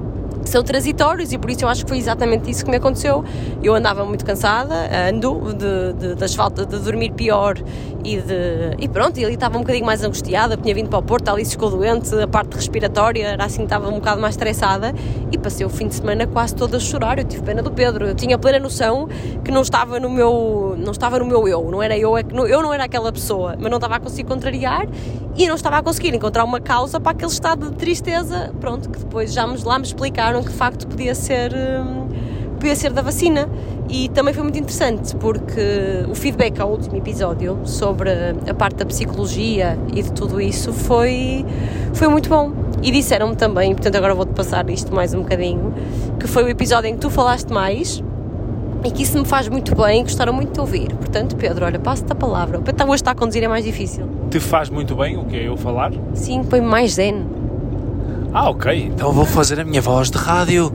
são transitórios e por isso eu acho que foi exatamente isso que me aconteceu. Eu andava muito cansada, ando de, de, das faltas de dormir pior e de. E pronto, e ali estava um bocadinho mais angustiada, tinha vindo para o Porto, ali ficou doente, a parte respiratória era assim, estava um bocado mais estressada e passei o fim de semana quase toda a chorar. Eu tive pena do Pedro, eu tinha plena noção que não estava no meu, não estava no meu eu, não era eu, é eu não era aquela pessoa, mas não estava a conseguir contrariar e não estava a conseguir encontrar uma causa para aquele estado de tristeza, pronto, que depois já me, lá me explicaram que de facto podia ser, hum, podia ser da vacina. E também foi muito interessante porque o feedback ao último episódio sobre a parte da psicologia e de tudo isso foi, foi muito bom. E disseram-me também, portanto agora vou-te passar isto mais um bocadinho, que foi o episódio em que tu falaste mais e que isso me faz muito bem, gostaram muito de ouvir. Portanto, Pedro, olha, passo-te a palavra. O Pedro hoje está a conduzir, é mais difícil. Te faz muito bem o que é eu falar? Sim, põe mais zen. Ah, ok. Então vou fazer a minha voz de rádio.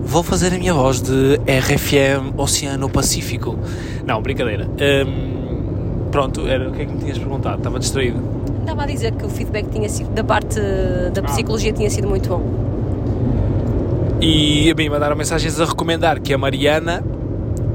Vou fazer a minha voz de RFM Oceano Pacífico. Não, brincadeira. Hum, pronto, era, o que é que me tinhas perguntado? Estava distraído. Estava a dizer que o feedback tinha sido, da parte da psicologia tinha sido muito bom. E a mim mandaram mensagens a recomendar que a Mariana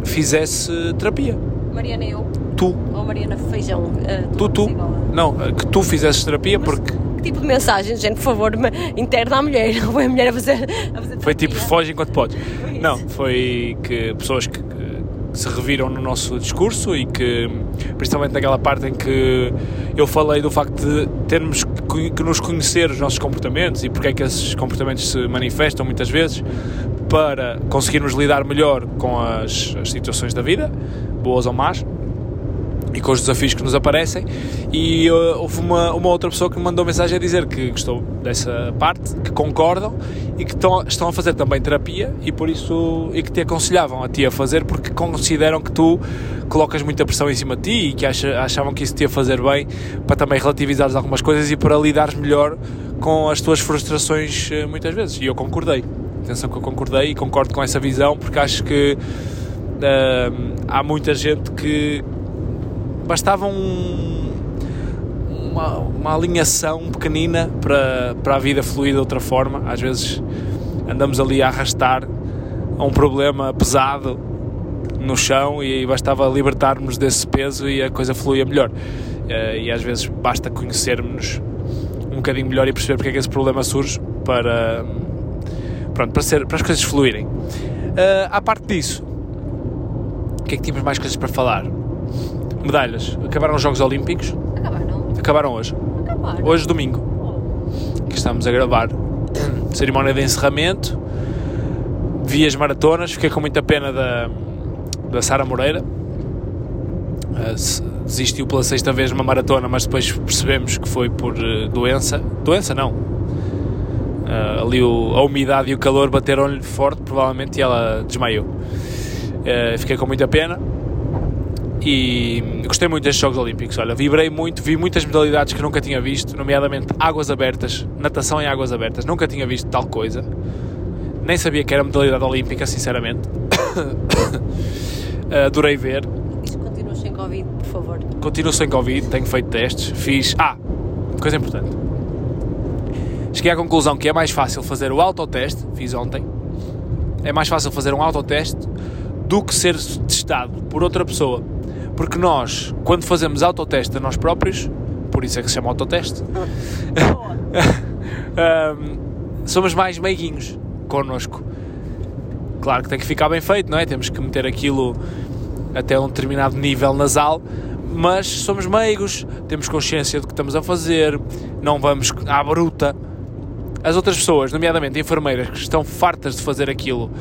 fizesse terapia. Mariana eu, Tu, ou Mariana Feijão, eh, tu, tu. psicóloga. Não, que tu fizesses terapia porque Que tipo de mensagem, gente, por favor, interna a mulher, não foi a mulher a fazer, a fazer foi tipo foge enquanto podes. Foi. Não, foi que pessoas que, que se reviram no nosso discurso e que, principalmente naquela parte em que eu falei do facto de termos que, que nos conhecer os nossos comportamentos e porque é que esses comportamentos se manifestam muitas vezes para conseguirmos lidar melhor com as, as situações da vida, boas ou más, e com os desafios que nos aparecem. E uh, houve uma, uma outra pessoa que me mandou mensagem a dizer que gostou dessa parte, que concordam e que estão, estão a fazer também terapia e por isso e que te aconselhavam a ti a fazer porque consideram que tu colocas muita pressão em cima de ti e que acha, achavam que isso te ia fazer bem para também relativizares algumas coisas e para lidares melhor com as tuas frustrações eh, muitas vezes. E eu concordei. Atenção que eu concordei e concordo com essa visão porque acho que hum, há muita gente que bastava um, uma, uma alinhação pequenina para, para a vida fluir de outra forma. Às vezes andamos ali a arrastar a um problema pesado no chão e bastava libertarmos desse peso e a coisa fluía melhor. Eh, E às vezes basta conhecermos um bocadinho melhor e perceber porque é que esse problema surge para, pronto, para, ser, para as coisas fluírem. Eh, à parte disso, o que é que tínhamos mais coisas para falar? Medalhas. Acabaram os Jogos Olímpicos. Acabaram. Acabaram hoje. Acabaram. Hoje, domingo, que estamos a gravar. Cerimónia de encerramento. Vi as maratonas. Fiquei com muita pena da, da Sara Moreira. Se- desistiu pela sexta vez numa maratona, mas depois percebemos que foi por uh, doença. Doença não. Uh, ali o- a umidade e o calor bateram-lhe forte, provavelmente, e ela desmaiou. Uh, fiquei com muita pena e gostei muito destes Jogos Olímpicos. Olha, vibrei muito, vi muitas modalidades que nunca tinha visto, nomeadamente águas abertas, natação em águas abertas. Nunca tinha visto tal coisa. Nem sabia que era modalidade olímpica, sinceramente. Adorei ver. Diz que continuas sem Covid, por favor. Continuo sem Covid, tenho feito testes, fiz. Ah, coisa importante. Cheguei à conclusão que é mais fácil fazer o autoteste, fiz ontem. É mais fácil fazer um autoteste do que ser testado por outra pessoa. Porque nós, quando fazemos autoteste a nós próprios, por isso é que se chama autoteste, Ahm, somos mais meiguinhos connosco. Claro que tem que ficar bem feito, não é? Temos que meter aquilo até um determinado nível nasal, mas somos meigos, temos consciência do que estamos a fazer, não vamos à bruta. As outras pessoas, nomeadamente enfermeiras, que estão fartas de fazer aquilo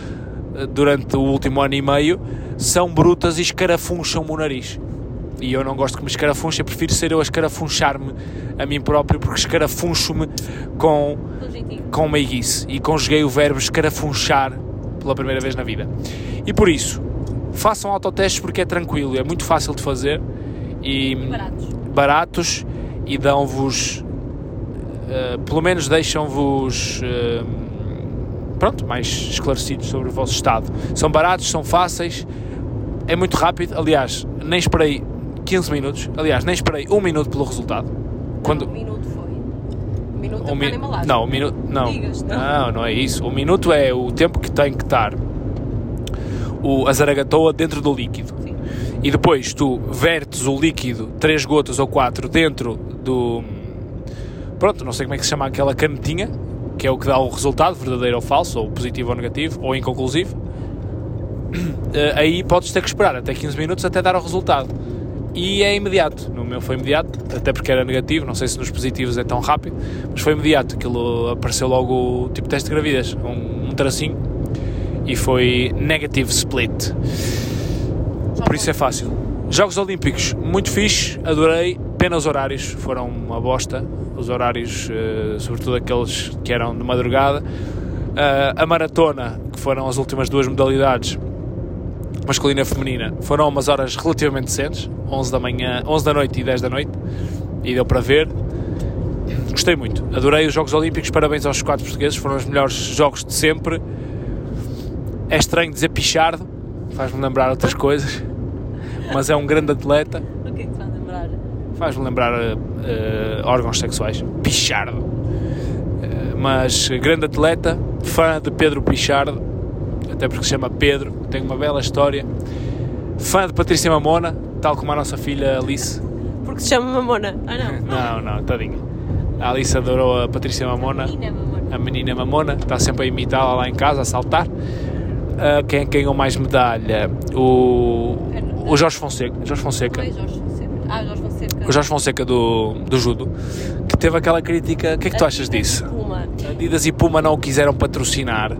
durante o último ano e meio, são brutas e escarafuncham-me o nariz. E eu não gosto que me escarafunche, eu prefiro ser eu a escarafunchar-me a mim próprio, porque escarafuncho-me com com meiguice e conjuguei o verbo escarafunchar pela primeira vez na vida. E por isso, façam autotestes porque é tranquilo, é muito fácil de fazer e Baratos. baratos e dão-vos, eh, pelo menos deixam-vos, eh, pronto, mais esclarecidos sobre o vosso estado. São baratos, são fáceis, é muito rápido. Aliás, nem esperei 15 minutos, aliás, nem esperei um minuto pelo resultado. Quando, Um minuto foi. Um minuto um um mi- mi... não, um minuto, não. Digas, não? não, não é isso. Um minuto é o tempo que tem que estar o, a zaragatoa dentro do líquido. Sim. E depois tu vertes o líquido, três gotas ou quatro, dentro do. Pronto, não sei como é que se chama aquela canetinha, que é o que dá o resultado, verdadeiro ou falso, ou positivo ou negativo, ou inconclusivo. Eh, Aí podes ter que esperar até 15 minutos até dar o resultado. E é imediato. No meu foi imediato, até porque era negativo. Não sei se nos positivos é tão rápido, mas foi imediato. Aquilo apareceu logo tipo teste de gravidez, um, um tracinho, e foi negative split. Por isso é fácil. Jogos Olímpicos, muito fixe, adorei. Pena os horários, foram uma bosta. Os horários, eh, sobretudo aqueles que eram de madrugada. Ah, a maratona, que foram as últimas duas modalidades, masculina e feminina, foram umas horas relativamente decentes, 11 da manhã, 11 da noite e 10 da noite, e deu para ver. Gostei muito, adorei os Jogos Olímpicos, parabéns aos quatro portugueses, foram os melhores jogos de sempre. É estranho dizer Pichardo, faz-me lembrar outras coisas, mas é um grande atleta, O que é que te faz lembrar? Faz-me lembrar eh, órgãos sexuais. Pichardo. Eh, mas grande atleta, fã de Pedro Pichardo, até porque se chama Pedro, tem uma bela história. Fã de Patrícia Mamona, tal como a nossa filha Alice. Porque se chama Mamona. Ah, não. Não, não, tadinha. A Alice adorou a Patrícia Mamona. Menina, Mamona. A menina Mamona, está sempre a imitá-la lá em casa, a saltar. Ah, quem ganhou mais medalha? O, o Jorge Fonseca. Jorge Fonseca. Jorge Fonseca. Ah, Jorge Fonseca. O Jorge Fonseca do, do Judo, que teve aquela crítica. O que é que tu achas disso? Puma. Adidas e Puma não o quiseram patrocinar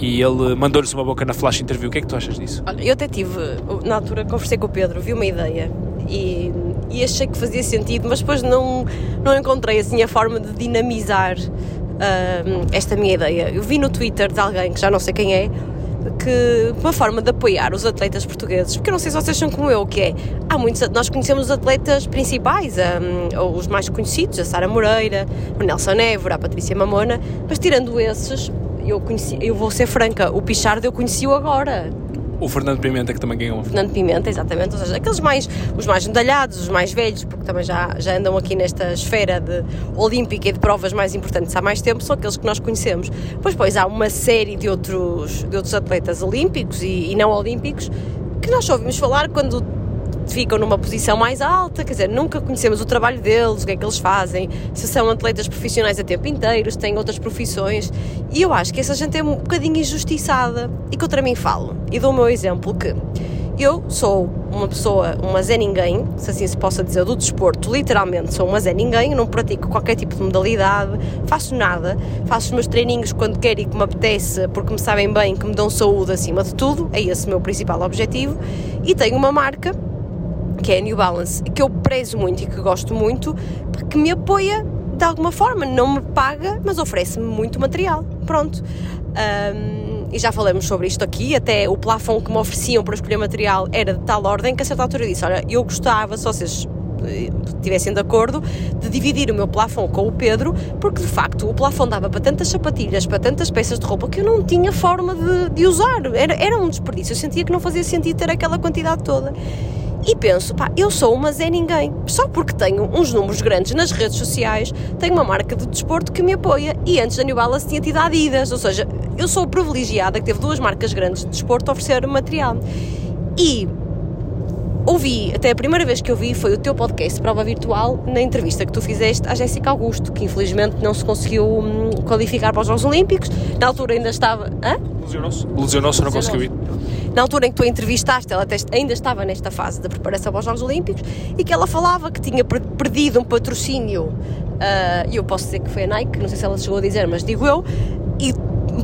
e ele mandou-lhes uma boca na flash interview. O que é que tu achas disso? Olha, eu até tive, na altura, conversei com o Pedro, vi uma ideia e, e achei que fazia sentido, mas depois não, não encontrei assim a forma de dinamizar ahm, esta minha ideia. Eu vi no Twitter de alguém, que já não sei quem é, que uma forma de apoiar os atletas portugueses, porque eu não sei se vocês são como eu, que é, há muitos, nós conhecemos os atletas principais, ou os mais conhecidos, a Sara Moreira, o Nelson Évora, a Patrícia Mamona, mas tirando esses, eu, conheci, eu vou ser franca, o Pichardo eu conheci-o agora. O Fernando Pimenta que também ganhou. Fernando Pimenta, exatamente, ou seja, aqueles mais, os mais medalhados, os mais velhos, porque também já, já andam aqui nesta esfera de olímpica e de provas mais importantes há mais tempo, são aqueles que nós conhecemos. Pois, pois, há uma série de outros, de outros atletas olímpicos e, e não olímpicos que nós só ouvimos falar quando ficam numa posição mais alta, quer dizer, nunca conhecemos o trabalho deles, o que é que eles fazem, se são atletas profissionais a tempo inteiro, se têm outras profissões. E eu acho que essa gente é um bocadinho injustiçada. E contra mim falo. E dou o meu exemplo que eu sou uma pessoa, uma Zé Ninguém, se assim se possa dizer, do desporto, literalmente sou uma Zé Ninguém, não pratico qualquer tipo de modalidade, faço nada, faço os meus treininhos quando quero e que me apetece, porque me sabem bem que me dão saúde acima de tudo, é esse o meu principal objetivo, e tenho uma marca que é a New Balance, que eu prezo muito e que gosto muito, que me apoia de alguma forma, não me paga, mas oferece-me muito material. Pronto. Um, e já falamos sobre isto aqui, até o plafond que me ofereciam para escolher material era de tal ordem que a certa altura eu disse: Olha, eu gostava, se vocês eh, estivessem de acordo, de dividir o meu plafond com o Pedro, porque de facto o plafond dava para tantas sapatilhas, para tantas peças de roupa que eu não tinha forma de, de usar. Era, era um desperdício. Eu sentia que não fazia sentido ter aquela quantidade toda e penso, pá, eu sou uma Zé Ninguém. Só porque tenho uns números grandes nas redes sociais, tenho uma marca de desporto que me apoia. E antes da New Balance tinha tido a Adidas, ou seja, eu sou privilegiada que teve duas marcas grandes de desporto a oferecer material. E ouvi, até a primeira vez que eu vi foi o teu podcast Prova Virtual, na entrevista que tu fizeste à Jéssica Augusto, que infelizmente não se conseguiu hum, qualificar para os Jogos Olímpicos. Na altura ainda estava. Lesionou-se. Lesionou-se, não conseguiu ir. Na altura em que tu a entrevistaste, ela ainda estava nesta fase de preparação para os Jogos Olímpicos e que ela falava que tinha perdido um patrocínio. E uh, eu posso dizer que foi a Nike, não sei se ela chegou a dizer, mas digo eu, e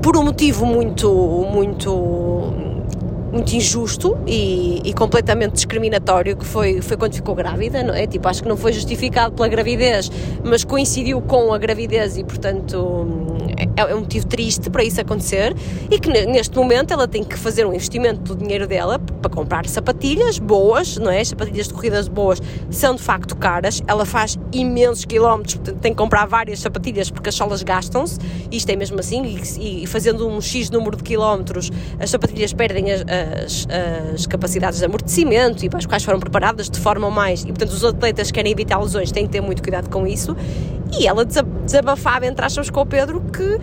por um motivo muito, muito muito injusto e, e, completamente discriminatório que foi, foi quando ficou grávida, não é? Tipo, acho que não foi justificado pela gravidez, mas coincidiu com a gravidez e, portanto, é, é um motivo triste para isso acontecer e que neste momento ela tem que fazer um investimento do dinheiro dela para comprar sapatilhas boas, não é? sapatilhas de corridas boas são de facto caras, ela faz imensos quilómetros, portanto tem que comprar várias sapatilhas porque as solas gastam-se, isto é mesmo assim, e, e, fazendo um X número de quilómetros as sapatilhas perdem as, as, as, capacidades de amortecimento e para as quais foram preparadas de forma mais. E portanto, os atletas que querem evitar lesões têm que ter muito cuidado com isso. E ela desabafava, entre aspas, com o Pedro que,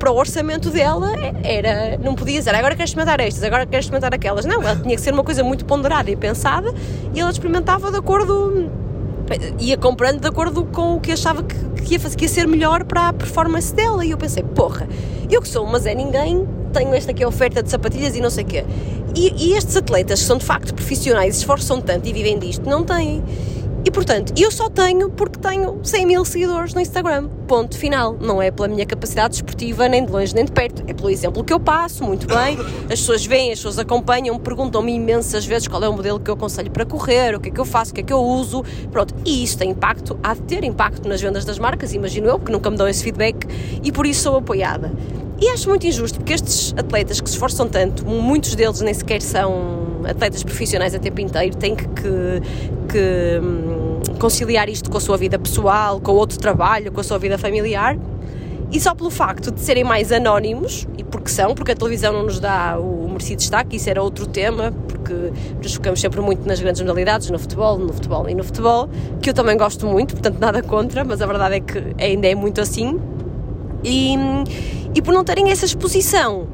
para o orçamento dela era. Não podia dizer agora quero experimentar estas, agora quero experimentar aquelas. Não, ela tinha que ser uma coisa muito ponderada e pensada e ela experimentava de acordo ia comprando de acordo com o que achava que, que, ia fazer, que ia ser melhor para a performance dela. E eu pensei, porra, eu que sou uma Zé Ninguém, tenho esta aqui a oferta de sapatilhas e não sei o quê. E, e estes atletas que são de facto profissionais, esforçam tanto e vivem disto, não têm. E portanto, eu só tenho porque tenho 100 mil seguidores no Instagram. Ponto final. Não é pela minha capacidade esportiva, nem de longe nem de perto. É pelo exemplo que eu passo, muito bem. As pessoas veem, as pessoas acompanham, perguntam-me imensas vezes qual é o modelo que eu aconselho para correr, o que é que eu faço, o que é que eu uso. Pronto. E isso tem impacto, há de ter impacto nas vendas das marcas, imagino eu, porque nunca me dão esse feedback e por isso sou apoiada. E acho muito injusto porque estes atletas que se esforçam tanto, muitos deles nem sequer são atletas profissionais a tempo inteiro, têm que, que, que hum, conciliar isto com a sua vida pessoal, com outro trabalho, com a sua vida familiar. E só pelo facto de serem mais anónimos, e porque são, porque a televisão não nos dá o merecido destaque, isso era outro tema, porque nos focamos sempre muito nas grandes modalidades, no futebol, no futebol e no futebol, que eu também gosto muito, portanto nada contra, mas a verdade é que ainda é muito assim. E, e por não terem essa exposição,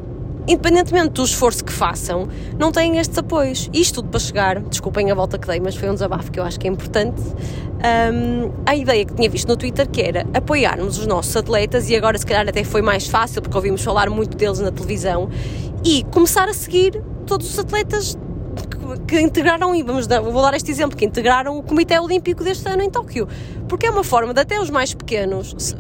independentemente do esforço que façam, não têm estes apoios. Isto tudo para chegar, desculpem a volta que dei, mas foi um desabafo que eu acho que é importante. Um, a ideia que tinha visto no Twitter que era apoiarmos os nossos atletas e agora se calhar até foi mais fácil porque ouvimos falar muito deles na televisão e começar a seguir todos os atletas que, integraram, e vamos dar, vou dar este exemplo, que integraram o Comitê Olímpico deste ano em Tóquio, porque é uma forma de até os mais pequenos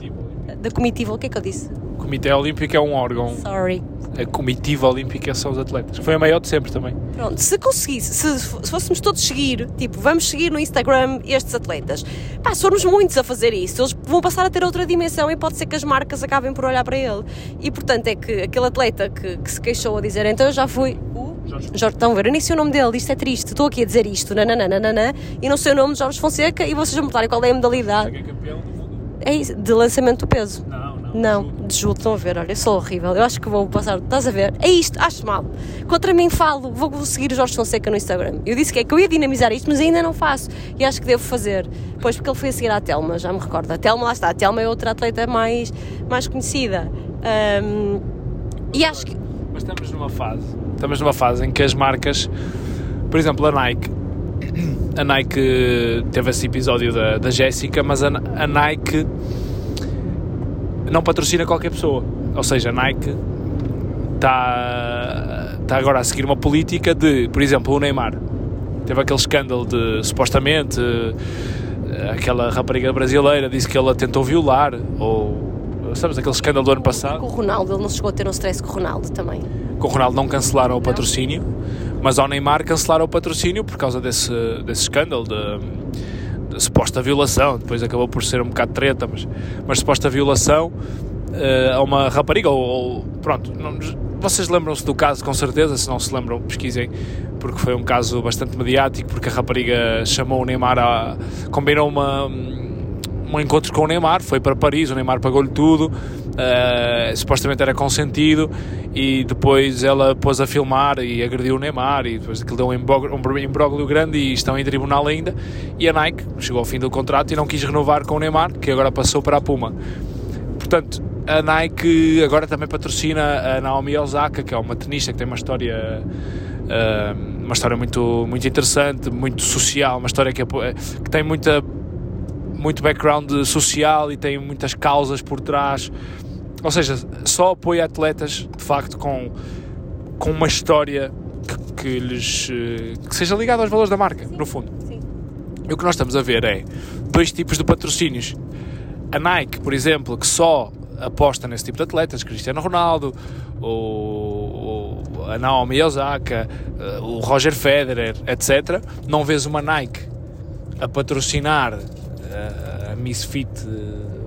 da comitiva, o que é que eu disse? O Comitê Olímpico é um órgão. Sorry. A comitiva olímpica são os atletas. Foi a maior de sempre também. Pronto, se conseguisse, se, se fôssemos todos seguir, tipo, vamos seguir no Instagram estes atletas, pá, se formos muitos a fazer isso, eles vão passar a ter outra dimensão e pode ser que as marcas acabem por olhar para ele. E portanto é que aquele atleta que, que se queixou a dizer, então eu já fui. Jorge. Jorge, estão a ver, eu nem sei o nome dele, isto é triste, estou aqui a dizer isto, nananana, e não sei o nome de Jorge Fonseca e vocês vão botarem qual é a modalidade. É campeão do mundo. É isso, de lançamento do peso. Não, não. Não, de Jude, estão a ver, olha, eu sou horrível. Eu acho que vou passar. Estás a ver? É isto, acho mal. Contra mim falo, vou seguir o Jorge Fonseca no Instagram. Eu disse que é que eu ia dinamizar isto, mas ainda não faço. E acho que devo fazer. Pois porque ele foi a seguir à Telma, já me recordo. A Telma, lá está. A Telma é outra atleta mais, mais conhecida. Ahm, e acho que. Mas estamos numa fase, estamos numa fase em que as marcas, por exemplo, a Nike, a Nike teve esse episódio da, da Jéssica, mas a, a Nike não patrocina qualquer pessoa. Ou seja, a Nike está, está agora a seguir uma política de, por exemplo, o Neymar. Teve aquele escândalo de supostamente eh, aquela rapariga brasileira disse que ela tentou violar, ou sabes, aquele escândalo do ano passado. Com o Ronaldo, ele não chegou a ter um stress com o Ronaldo também. Com o Ronaldo não cancelaram o patrocínio, mas ao Neymar cancelaram o patrocínio por causa desse, desse escândalo de, de suposta violação. Depois acabou por ser um bocado treta, mas, mas suposta violação eh, a uma rapariga. Ou, ou- pronto, não- vocês lembram-se do caso com certeza, se não se lembram, pesquisem, porque foi um caso bastante mediático. Porque a rapariga chamou o Neymar a. combinou uma um encontro com o Neymar, foi para Paris, o Neymar pagou-lhe tudo, eh, supostamente era consentido, e depois ela pôs a filmar e agrediu o Neymar, e depois aquilo deu um imbróglio, um grande e estão em tribunal ainda, e a Nike chegou ao fim do contrato e não quis renovar com o Neymar, que agora passou para a Puma. Portanto, a Nike agora também patrocina a Naomi Osaka, que é uma tenista que tem uma história eh, uma história muito, muito interessante, muito social, uma história que, apo- que tem muita muito background social e tem muitas causas por trás. Ou seja, só apoia atletas de facto com, com uma história que, que lhes eh, que seja ligada aos valores da marca, no fundo. Sim. E o que nós estamos a ver é dois tipos de patrocínios. A Nike, por exemplo, que só aposta nesse tipo de atletas, Cristiano Ronaldo, o, o- a Naomi Osaka, eh, o Roger Federer, etc. Não vês uma Nike a patrocinar eh, a Miss Fit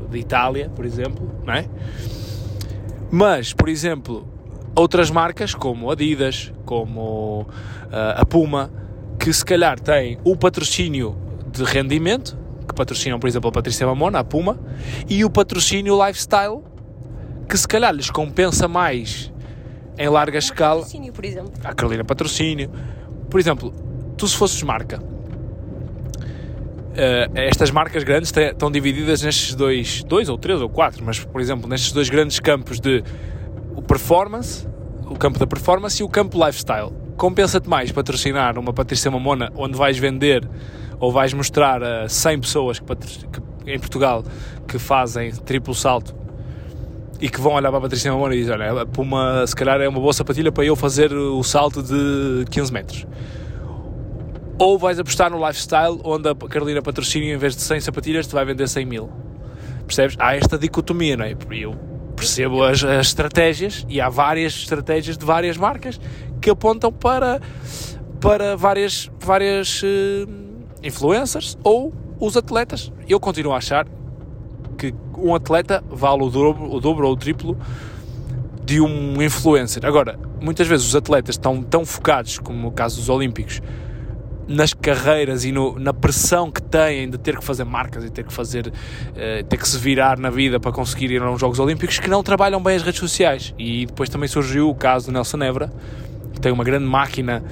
de Itália, por exemplo, não é? Mas, por exemplo, outras marcas como Adidas, como eh, a Puma, que se calhar têm o patrocínio de rendimento, que patrocinam, por exemplo, a Patrícia Mamona, a Puma, e o patrocínio lifestyle, que se calhar lhes compensa mais em larga escala Patrocínio, por exemplo. a Carolina Patrocínio. Por exemplo, tu se fosses marca, eh, estas marcas grandes estão divididas nestes dois, dois ou três ou quatro, mas por exemplo, nestes dois grandes campos de o performance, o campo da performance e o campo lifestyle. Compensa-te mais patrocinar uma Patrícia Mamona onde vais vender ou vais mostrar a 100 pessoas que, que- em Portugal que fazem triplo salto e que vão olhar para a Patrícia Mamona e dizem, olha, a Puma se calhar é uma boa sapatilha para eu fazer o salto de 15 metros. Ou vais apostar no lifestyle, onde a Carolina Patrocínio, em vez de 100 sapatilhas, te vai vender 100 mil. Percebes? Há esta dicotomia, não é? Eu percebo as, as estratégias, e há várias estratégias de várias marcas que apontam para, para várias, várias eh, influencers ou os atletas. Eu continuo a achar que um atleta vale o dobro, o dobro ou o triplo de um influencer. Agora, muitas vezes os atletas estão tão focados, como no caso dos Olímpicos, nas carreiras e no- na pressão que têm de ter que fazer marcas e ter que fazer eh, ter que se virar na vida para conseguir ir aos Jogos Olímpicos que não trabalham bem as redes sociais. E depois também surgiu o caso do Nelson Nebra que tem uma grande máquina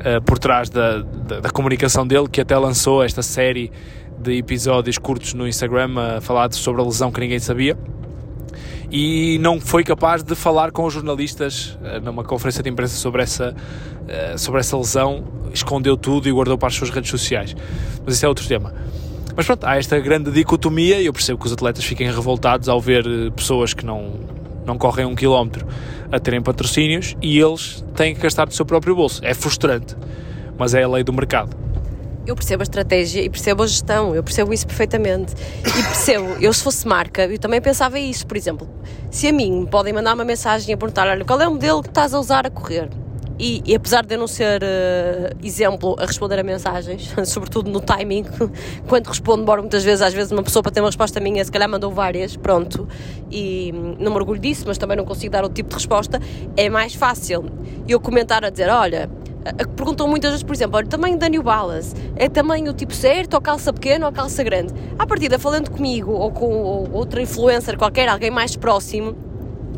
eh, por trás da, da, da comunicação dele que até lançou esta série de episódios curtos no Instagram a sobre a lesão que ninguém sabia e não foi capaz de falar com os jornalistas eh, numa conferência de imprensa sobre essa, eh, sobre essa lesão, escondeu tudo e guardou para as suas redes sociais. Mas isso é outro tema. Mas pronto, há esta grande dicotomia e eu percebo que os atletas fiquem revoltados ao ver eh, pessoas que não, não correm um quilómetro a terem patrocínios e eles têm que gastar do seu próprio bolso. É frustrante, mas é a lei do mercado. Eu percebo a estratégia e percebo a gestão, eu percebo isso perfeitamente. E percebo, eu se fosse marca, eu também pensava isso, por exemplo, se a mim me podem mandar uma mensagem a perguntar, olha, qual é o modelo que estás a usar a correr? E, e apesar de eu não ser eh, exemplo a responder a mensagens, sobretudo no timing, quando respondo, demoro muitas vezes, às vezes uma pessoa para ter uma resposta minha, se calhar mandou várias, pronto, e não me orgulho disso, mas também não consigo dar outro tipo de resposta, é mais fácil eu comentar a dizer, olha, Uh, perguntam muitas vezes, por exemplo, olha, tamanho da New Balance, é tamanho tipo certo, ou calça pequena ou calça grande? À partida, falando comigo ou com ou outra influencer qualquer, alguém mais próximo,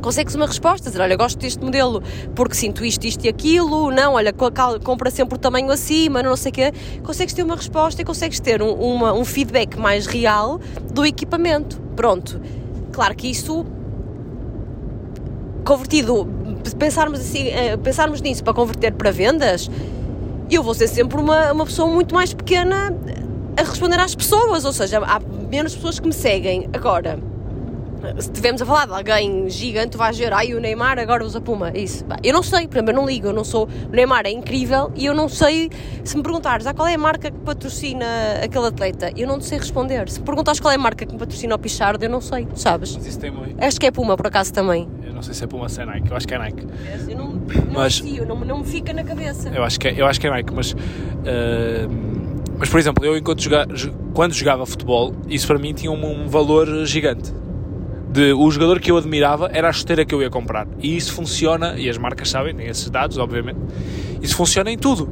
consegues uma resposta, dizer, olha, gosto deste modelo porque sinto isto, isto e aquilo, não, olha, compra sempre o tamanho acima, não sei o quê, consegues ter uma resposta e consegues ter um, uma, um feedback mais real do equipamento. Pronto. Claro que isso convertido, pensarmos assim, eh, pensarmos nisso para converter para vendas, eu vou ser sempre uma, uma pessoa muito mais pequena a responder às pessoas, ou seja, há menos pessoas que me seguem. Agora, se estivermos a falar de alguém gigante, tu vais ver, ai, o Neymar agora usa Puma, isso. Eu não sei, por exemplo, eu não ligo, eu não sou. O Neymar é incrível e eu não sei. Se me perguntares, ah, qual é a marca que patrocina aquele atleta, eu não te sei responder. Se me perguntares qual é a marca que me patrocina o Pichardo, eu não sei, sabes? Mas isso tem muito. Acho que é Puma, por acaso também. Eu não sei se é Puma ou se é Nike, eu acho que é Nike. Eu não, não Mas- associo, não, não me fica na cabeça. Eu acho que é, eu acho que é Nike, mas. eh, mas, por exemplo, eu enquanto joga, jo- quando jogava futebol, isso para mim tinha um, um valor gigante. De, o jogador que eu admirava era a chuteira que eu ia comprar. E isso funciona, e as marcas sabem, têm esses dados, obviamente. Isso funciona em tudo.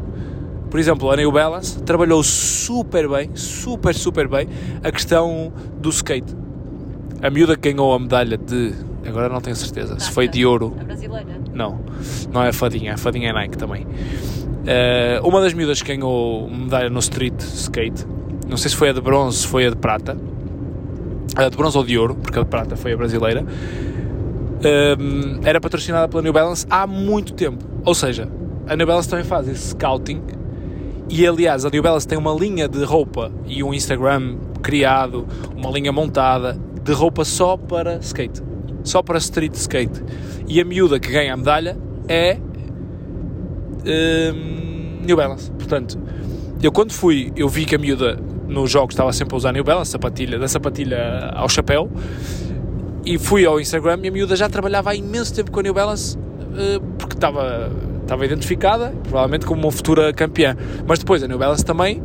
Por exemplo, a New Balance trabalhou super bem, super, super bem, a questão do skate. A miúda que ganhou a medalha de. Agora não tenho certeza, se foi de ouro A brasileira. não, não é a fadinha, a fadinha é Nike também. Eh, uma das miúdas que ganhou medalha no street skate, não sei se foi a de bronze, se foi a de prata, de bronze ou de ouro, porque a prata foi a brasileira, eh, era patrocinada pela New Balance há muito tempo. Ou seja, a New Balance também faz esse scouting e aliás a New Balance tem uma linha de roupa e um Instagram criado, uma linha montada de roupa só para skate, só para street skate. E a miúda que ganha a medalha é hum, New Balance. Portanto, eu quando fui, eu vi que a miúda nos jogos estava sempre a usar New Balance, sapatilha, da sapatilha ao chapéu, e fui ao Instagram e a miúda já trabalhava há imenso tempo com a New Balance eh, porque estava, estava identificada, provavelmente como uma futura campeã. Mas depois a New Balance também